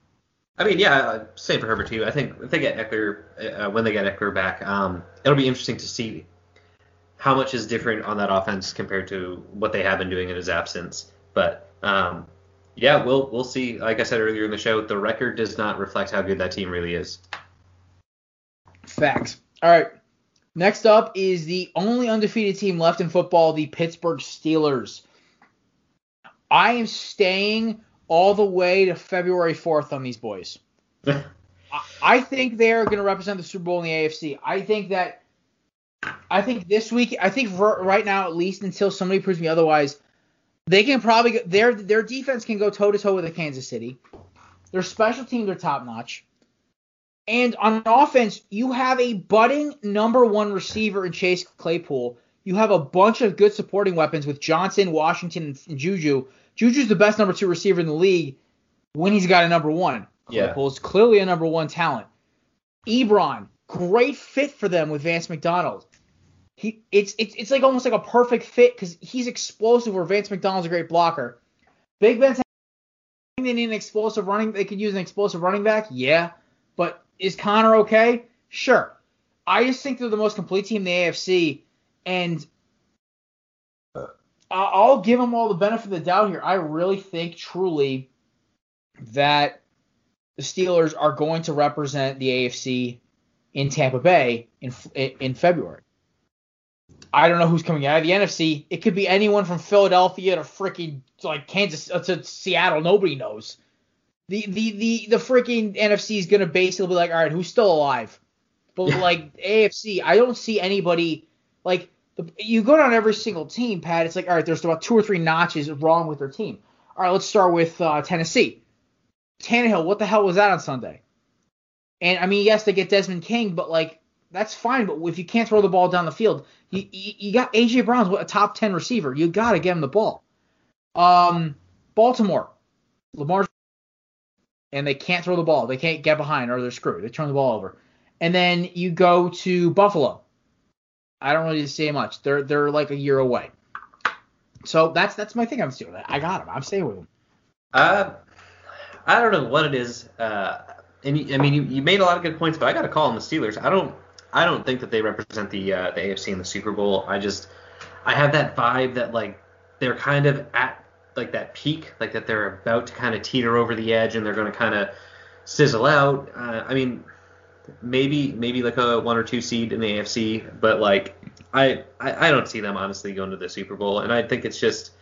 I mean, yeah, same for Herbert too. I think if they get Ekeler, uh, when they get Ekeler back, um, it'll be interesting to see how much is different on that offense compared to what they have been doing in his absence. But um, yeah, we'll we'll see. Like I said earlier in the show, the record does not reflect how good that team really is. Facts. All right. Next up is the only undefeated team left in football, the Pittsburgh Steelers. I am staying all the way to February 4th on these boys. I think they're going to represent the Super Bowl in the AFC. I think that I think this week, I think right now at least until somebody proves me otherwise, they can probably their their defense can go toe to toe with the Kansas City. Their special teams are top notch. And on offense, you have a budding number one receiver in Chase Claypool. You have a bunch of good supporting weapons with Johnson, Washington, and Juju. Juju's the best number two receiver in the league when he's got a number one. Yeah. Claypool's clearly a number one talent. Ebron, great fit for them with Vance McDonald. He it's it's it's like almost like a perfect fit because he's explosive where Vance McDonald's a great blocker. Big Ben's they need an explosive running they could use an explosive running back, yeah. But is Conner okay? Sure. I just think they're the most complete team in the AFC, and I'll give them all the benefit of the doubt here. I really think truly that the Steelers are going to represent the AFC in Tampa Bay in in February. I don't know who's coming out of the NFC. It could be anyone from Philadelphia to freaking like Kansas uh, to Seattle. Nobody knows. The the the the freaking NFC is gonna basically be like, all right, who's still alive? But like AFC, I don't see anybody like you go down every single team, Pat. It's like, all right, there's about two or three notches wrong with their team. All right, let's start with uh, Tennessee. Tannehill, what the hell was that on Sunday? And I mean, yes, they get Desmond King, but like that's fine. But if you can't throw the ball down the field, you you, you got AJ Brown's a top ten receiver. You got to get him the ball. Um, Baltimore, Lamar, and they can't throw the ball. They can't get behind or they're screwed. They turn the ball over. And then you go to Buffalo. I don't really say much. They're they're like a year away. So that's that's my thing. I'm still I got him. I'm staying with him. Uh, I don't know what it is. Uh, and you, I mean, you, you made a lot of good points, but I got to call them the Steelers. I don't I don't think that they represent the uh, the AFC in the Super Bowl. I just I have that vibe that like they're kind of at like that peak, like that they're about to kind of teeter over the edge and they're going to kind of sizzle out. Uh, I mean, maybe maybe like a one or two seed in the AFC, but like I, I I don't see them honestly going to the Super Bowl, and I think it's just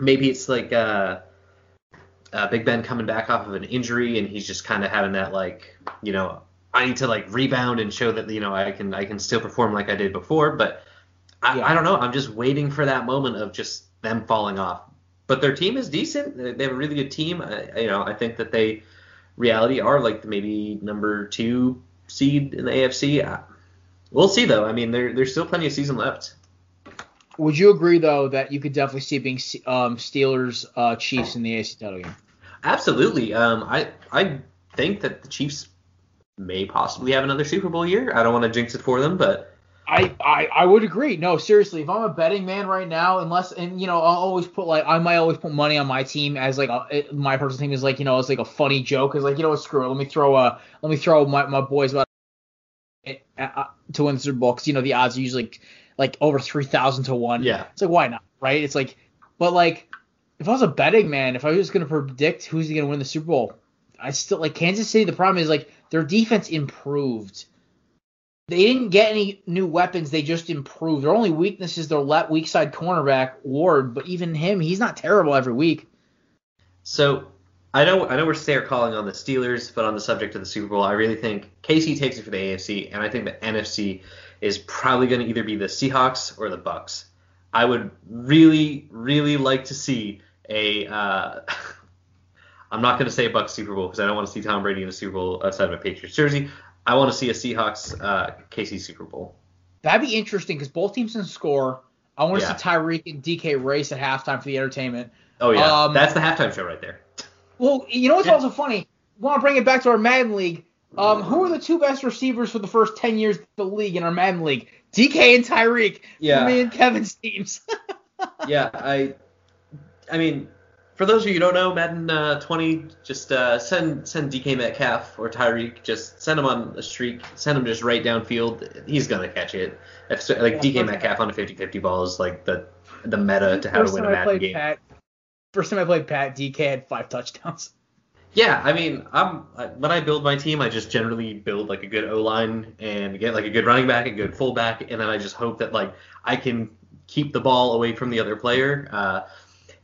maybe it's like uh, uh, Big Ben coming back off of an injury, and he's just kind of having that like you know I need to like rebound and show that you know I can I can still perform like I did before, but I, yeah. I don't know. I'm just waiting for that moment of just them falling off. But their team is decent. They have a really good team. I, you know, I think that they reality are like maybe number two seed in the AFC. We'll see though. I mean, there, there's still plenty of season left. Would you agree though that you could definitely see being um, Steelers uh, Chiefs in the AFC title game? Absolutely. Um, I I think that the Chiefs may possibly have another Super Bowl year. I don't want to jinx it for them, but I, I, I would agree. No, seriously, if I'm a betting man right now, unless and you know I'll always put like I might always put money on my team as like a, my personal team is like you know it's like a funny joke is like you know what screw it let me throw a let me throw my, my boys about uh, uh, to win the Super Bowl because you know the odds are usually like, like over three thousand to one. Yeah, it's like why not, right? It's like, but like if I was a betting man, if I was gonna predict who's gonna win the Super Bowl, I still like Kansas City. The problem is like their defense improved. They didn't get any new weapons. They just improved. Their only weakness is their left weak side cornerback Ward, but even him, he's not terrible every week. So I know I know we're stare calling on the Steelers, but on the subject of the Super Bowl, I really think KC takes it for the AFC, and I think the NFC is probably going to either be the Seahawks or the Bucs. I would really, really like to see a. Uh, I'm not going to say a Bucs Super Bowl because I don't want to see Tom Brady in a Super Bowl outside of a Patriots jersey. I want to see a Seahawks uh, KC Super Bowl. That'd be interesting because both teams can score. I want to Yeah. see Tyreek and DK race at halftime for the entertainment. Oh yeah, Um, that's the halftime show right there. Well, you know what's Yeah. also funny? Want to bring it back to our Madden League. Um, who are the two best receivers for the first ten years of the league in our Madden League? DK and Tyreek. Yeah. For me and Kevin's teams. yeah, I, I mean, for those of you who don't know, Madden uh, 20, just uh, send send DK Metcalf or Tyreek, just send him on a streak, send him just right downfield. He's gonna catch it. If, like Yeah, DK Metcalf on a 50-50 ball is like the the meta to how to win a Madden game. Pat. First time I played Pat, DK had five touchdowns. Yeah, I mean, I'm when I build my team, I just generally build like a good O line and get like a good running back, a good fullback, and then I just hope that like I can keep the ball away from the other player. Uh,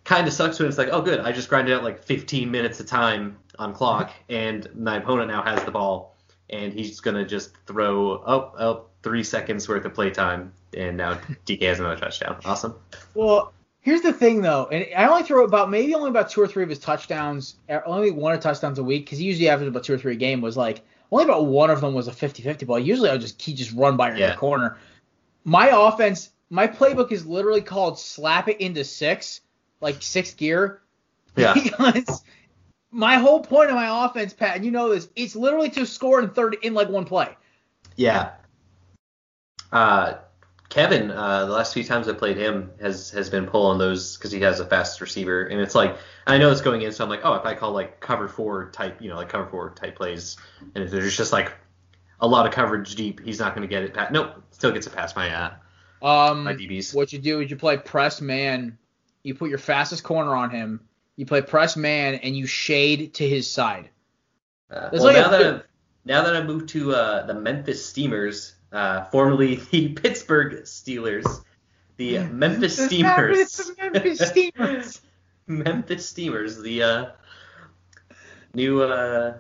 kind of sucks when it's like, oh, good, I just grinded out like 15 minutes of time on clock, and my opponent now has the ball, and he's gonna just throw up oh oh three seconds worth of play time, and now DK has another touchdown. Awesome. Well, here's the thing though, and I only throw about maybe only about two or three of his touchdowns, uh, only one of touchdowns a week because he usually averages about two or three a game. Was like only about one of them was a 50-50 ball. Usually I'll just he just run by her in the corner. My offense, my playbook is literally called slap it into six, like sixth gear. Yeah. Because my whole point of my offense, Pat, and you know this, it's literally to score in third in like one play. Yeah. Uh, Kevin, uh, the last few times I played him has has been pulling those because he has a fast receiver, and it's like I know it's going in, so I'm like, oh, if I call like cover four type, you know, like cover four type plays, and if there's just like a lot of coverage deep, he's not going to get it. Pat, nope, still gets it past my uh, Um, my DBs. What you do is you play press man. You put your fastest corner on him. You play press man and you shade to his side. Uh, well, like now that I've, now that I moved to uh, the Memphis Steamers, uh, formerly the Pittsburgh Steelers, the Memphis Steamers. Memphis- Memphis Steamers. Memphis Steamers, the uh, new uh,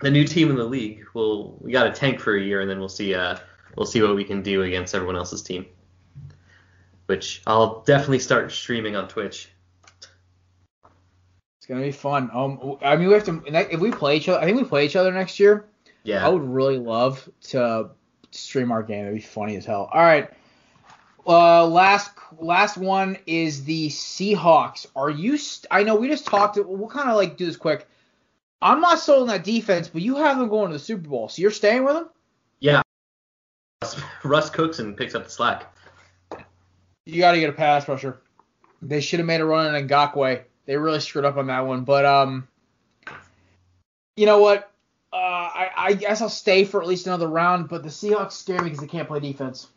the new team in the league. We'll we got a tank for a year, and then we'll see uh, we'll see what we can do against everyone else's team. Which I'll definitely start streaming on Twitch. It's gonna be fun. Um, I mean, we have to. If we play each other, I think we play each other next year. Yeah. I would really love to stream our game. It'd be funny as hell. All right. Uh, last last one is the Seahawks. Are you? St- I know we just talked. We'll kind of like do this quick. I'm not sold on that defense, but you have them going to the Super Bowl, so you're staying with them. yeah. Russ cooks and picks up the slack. You got to get a pass rusher. They should have made a run in Ngakoue. They really screwed up on that one. But um, you know what? Uh, I, I guess I'll stay for at least another round. But the Seahawks scare me because they can't play defense.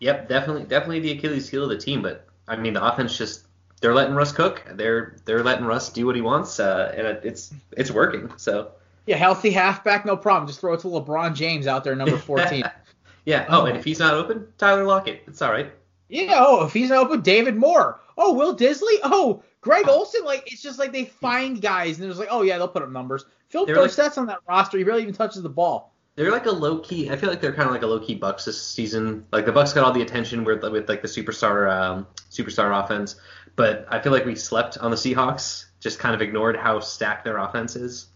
Yep, definitely, definitely the Achilles heel of the team. But I mean, the offense just they're letting Russ cook. They're they're letting Russ do what he wants, uh, and it, it's it's working. So Yeah, healthy halfback, no problem. Just throw it to LeBron James out there, number 14. yeah. Oh, and if he's not open, Tyler Lockett. It's all right. Yeah. Oh, if he's open, David Moore. Oh, Will Dissly. Oh, Greg Olsen. Like it's just like they find guys and they're just like, oh yeah, they'll put up numbers. Phil They're like- on that roster. He barely even touches the ball. They're like a low key. I feel like they're kind of like a low key Bucs this season. Like the Bucs got all the attention with with like the superstar um, superstar offense, but I feel like we slept on the Seahawks. Just kind of ignored how stacked their offense is.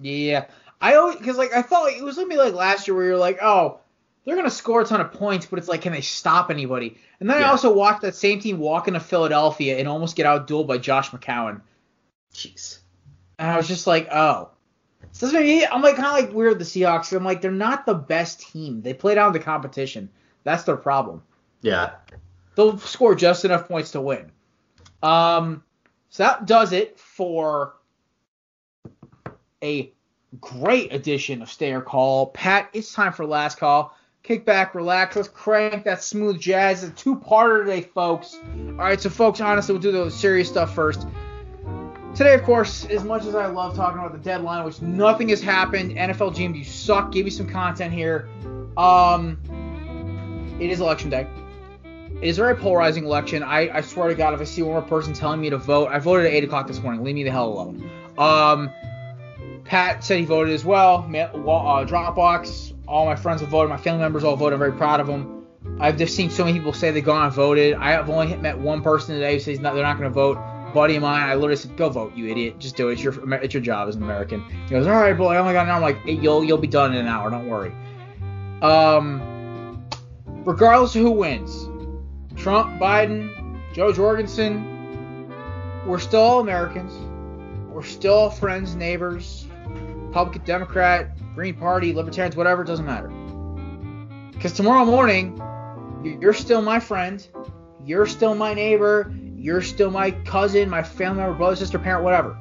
Yeah, I always because like I thought like, it was gonna be like last year where you're like, oh, they're gonna score a ton of points, but it's like, can they stop anybody? And then I also watched that same team walk into Philadelphia and almost get outdueled by Josh McCown, Jeez. and I was just like, oh. So I'm like kind of like weird with the Seahawks. I'm like they're not the best team. They play down the competition. That's their problem. Yeah. They'll score just enough points to win. Um, so that does it for a great edition of Stay or Call. Pat, it's time for last call. Kick back, relax. Let's crank that smooth jazz. It's a two-parter today, folks. All right, so folks, honestly, we'll do the serious stuff first. Today of course, as much as I love talking about the deadline, which nothing has happened, NFL GM, you suck. Give me some content here. Um, it is election day. It is a very polarizing election. I, I swear to God, if I see one more person telling me to vote, I voted at 8 o'clock this morning. Leave me the hell alone. Um, Pat said he voted as well. Uh, Dropbox, all my friends have voted. My family members all voted. I'm very proud of them. I've just seen so many people say they've gone and voted. I have only met one person today who says not, they're not going to vote. Buddy of mine, I literally said, "Go vote, you idiot! Just do it. It's your it's your job as an American." He goes, "All right, boy. I only got an hour." I'm like, hey, "You'll you'll be done in an hour. Don't worry." Um, regardless of who wins, Trump, Biden, Jo Jorgensen, we're still all Americans. We're still friends, neighbors, Republican, Democrat, Green Party, Libertarians, whatever. It doesn't matter. Because tomorrow morning, you're still my friend. You're still my neighbor. You're still my cousin, my family member, brother, sister, parent, whatever.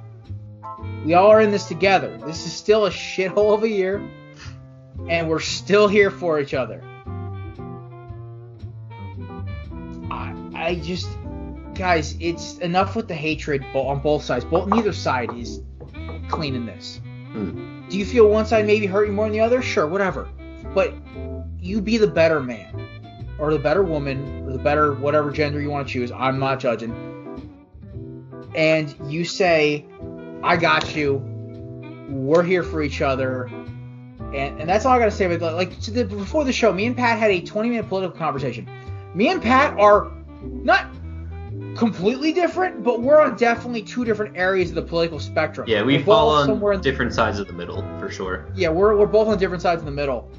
We all are in this together. This is still a shithole of a year, and we're still here for each other. I, I just, guys, it's enough with the hatred on both sides. Both, neither side is cleaning this. Hmm. Do you feel one side maybe hurt you more than the other? Sure, whatever. But you be the better man or the better woman or the better whatever gender you want to choose. I'm not judging. And you say, I got you. We're here for each other. And, and that's all I got to say. But like the, before the show, me and Pat had a 20 minute political conversation. Me and Pat are not completely different, but we're on definitely two different areas of the political spectrum. Yeah, we fall on different sides of the middle for sure. Yeah, we're, we're both on different sides of the middle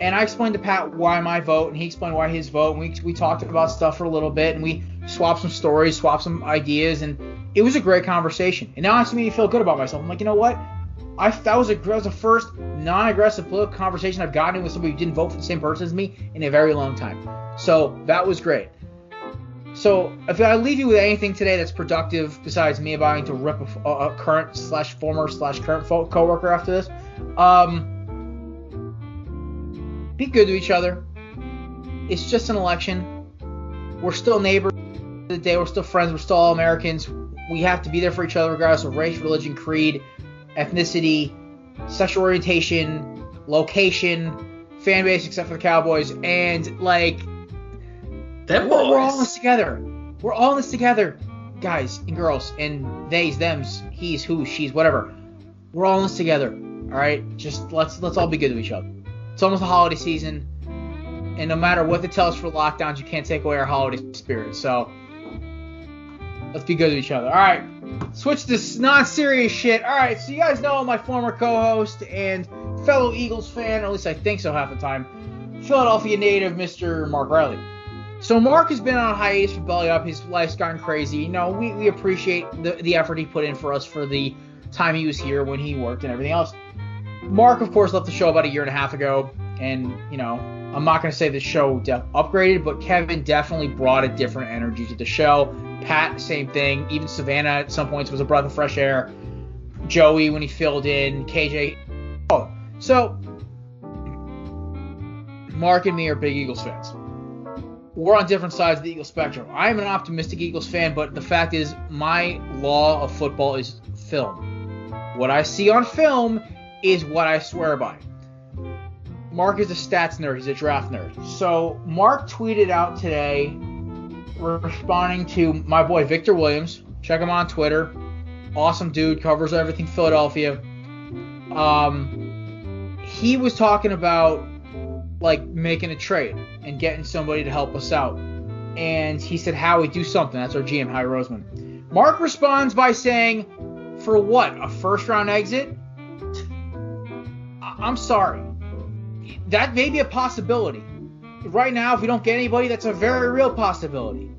and I explained to Pat why my vote, and he explained why his vote. And we we talked about stuff for a little bit, and we swapped some stories, swapped some ideas, and it was a great conversation. And now it's made me feel good about myself. I'm like, you know what? I that was a that was the first non-aggressive political conversation I've gotten with somebody who didn't vote for the same person as me in a very long time. So that was great. So if I leave you with anything today that's productive, besides me about to rip a, a current slash former slash current coworker after this, um, be good to each other. It's just an election. We're still neighbors. The day we're still friends. We're still all Americans. We have to be there for each other regardless of race, religion, creed, ethnicity, sexual orientation, location, fan base, except for the Cowboys, and like we're, we're all in this together. We're all in this together, guys and girls, and they's, them's, he's, who, she's, whatever. We're all in this together. All right, just let's let's all be good to each other. It's almost the holiday season, and no matter what they tell us for lockdowns, you can't take away our holiday spirit. So let's be good to each other. All right, switch to non-serious shit. All right, so you guys know my former co-host and fellow Eagles fan, or at least I think so half the time, Philadelphia native Mr. Mark Riley. So Mark has been on hiatus for Belly Up. His life's gotten crazy. You know, we, we appreciate the, the effort he put in for us for the time he was here when he worked and everything else. Mark, of course, left the show about a year and a half ago, and you know, I'm not going to say the show de- upgraded, but Kevin definitely brought a different energy to the show. Pat, same thing. Even Savannah at some points was a breath of fresh air. Joey when he filled in. KJ. Oh, so Mark and me are big Eagles fans. We're on different sides of the Eagles spectrum. I am an optimistic Eagles fan, but the fact is, my law of football is film. What I see on film is what I swear by. Mark is a stats nerd, he's a draft nerd. So Mark tweeted out today responding to my boy Victor Williams. Check him on Twitter. Awesome dude, covers everything Philadelphia. Um, he was talking about like making a trade and getting somebody to help us out. And he said, Howie, do something. That's our GM, Howie Roseman. Mark responds by saying, For what? A first round exit? I'm sorry. That may be a possibility. Right now, if we don't get anybody, that's a very real possibility.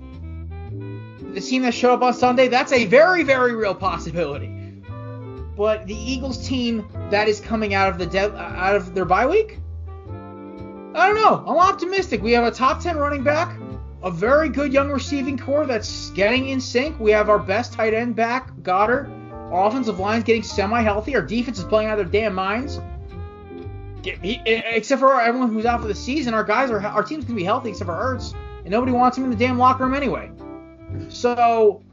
The team that showed up on Sunday, that's a very, very real possibility. But the Eagles team that is coming out of the de- out of their bye week, I don't know. I'm optimistic. We have a top 10 running back, a very good young receiving core that's getting in sync. We have our best tight end back, Goedert. Our offensive line's getting semi healthy. Our defense is playing out of their damn minds except for everyone who's out for the season, our guys are our team's gonna be healthy except for Ertz, and nobody wants him in the damn locker room anyway. So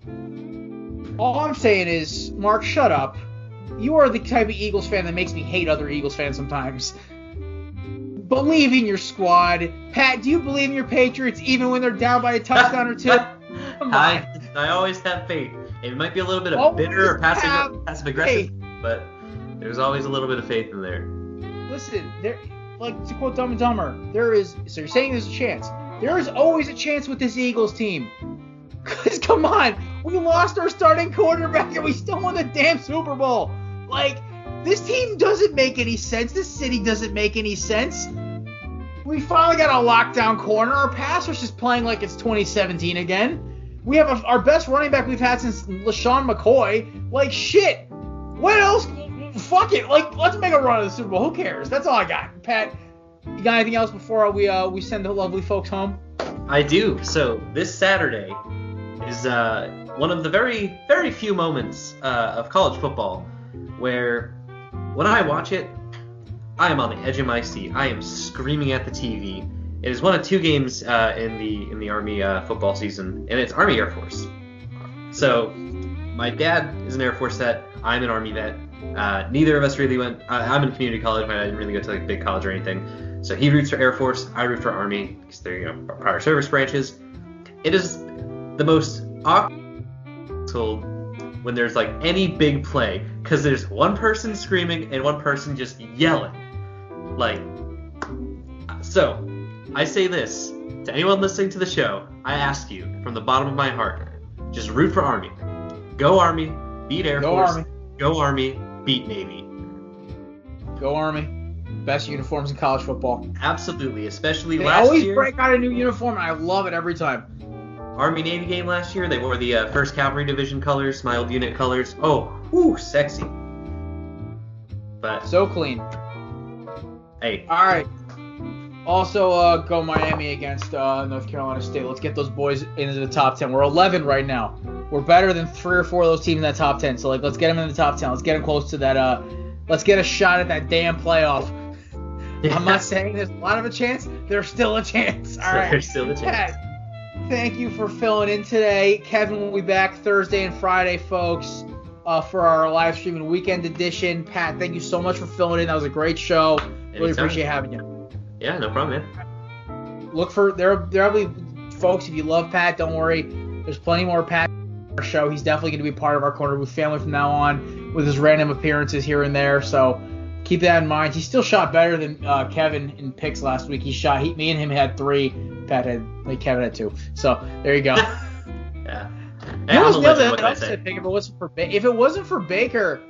all I'm saying is Mark, shut up. You are the type of Eagles fan that makes me hate other Eagles fans sometimes. Believe in your squad. Pat, do you believe in your Patriots even when they're down by a touchdown or two? I, I always have faith. It might be a little bit of always bitter or passive, passive aggressive, but there's always a little bit of faith in there. Listen, there, like to quote Dumb and Dumber, there is. So you're saying there's a chance? There is always a chance with this Eagles team. Cause come on, we lost our starting quarterback and we still won the damn Super Bowl. Like this team doesn't make any sense. This city doesn't make any sense. We finally got a lockdown corner. Our pass rush is playing like it's 2017 again. We have a, our best running back we've had since LeSean McCoy. Like shit. What else? Fuck it. Like let's make a run of the Super Bowl. Who cares? That's all I got. Pat, you got anything else before we uh we send the lovely folks home? I do. So this Saturday is uh one of the very very few moments uh, of college football where when I watch it, I am on the edge of my seat. I am screaming at the TV. It is one of two games uh, in the in the Army uh, football season, and it's Army Air Force. So my dad is an Air Force vet. I'm an Army vet. Uh, neither of us really went. I'm in community college, but I didn't really go to like big college or anything. So he roots for Air Force. I root for Army because they're you know prior service branches. It is the most awkward when there's like any big play because there's one person screaming and one person just yelling. Like, so I say this to anyone listening to the show. I ask you from the bottom of my heart, just root for Army. Go Army, beat Air Go Force. Army. Go Army, beat Navy. Go Army. Best uniforms in college football. Absolutely, especially they last year. They always break out a new uniform, and I love it every time. Army Navy game last year, they wore the uh, First Cavalry Division colors, my old unit colors. Oh, whoo, sexy. But so clean. Hey. All right. Also, uh, go Miami against uh, North Carolina State. Let's get those boys into the top 10. We're 11 right now. We're better than three or four of those teams in that top 10. So, like, let's get them in the top 10. Let's get them close to that. Uh, let's get a shot at that damn playoff. Yeah. I'm not saying there's a lot of a chance. There's still a chance. All right. There's still a chance. thank you for filling in today. Kevin will be back Thursday and Friday, folks, uh, for our live streaming weekend edition. Pat, thank you so much for filling in. That was a great show. Really Anytime. appreciate having you. Yeah, no problem, man. Look for there. There'll be folks. If you love Pat, don't worry. There's plenty more Pat our show. He's definitely going to be part of our Korner Booth family from now on, with his random appearances here and there. So keep that in mind. He still shot better than uh, Kevin in picks last week. He shot. He, me and him had three. Pat had like Kevin had two. So there you go. yeah. You know, the other upset pick if it wasn't for ba- if it wasn't for Baker,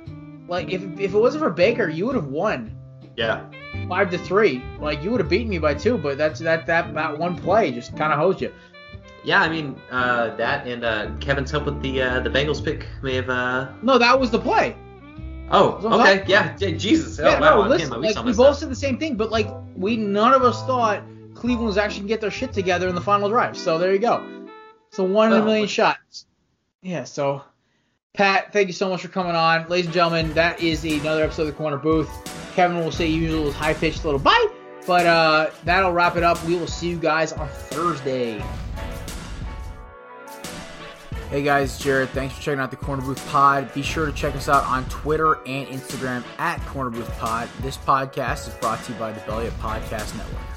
like if if it wasn't for Baker, you would have won. Yeah. Five to three, like you would have beaten me by two, but that's that that that one play just kind of hosed you. Yeah, I mean uh, that and uh, Kevin's help with the uh, the Bengals pick may have. Uh... No, that was the play. Oh, okay, yeah, Jesus. Yeah, oh, wow, no, listen, like, we both said the same thing, but like we none of us thought Cleveland was actually gonna get their shit together in the final drive. So there you go. So one in a million shots. Yeah. So Pat, thank you so much for coming on, ladies and gentlemen. That is another episode of the Korner Booth. Kevin will say usual high pitched little bye, but uh, that'll wrap it up. We will see you guys on Thursday. Hey guys, Jared. Thanks for checking out the Korner Booth Pod. Be sure to check us out on Twitter and Instagram at Korner Booth Pod. This podcast is brought to you by the Belly Up Podcast Network.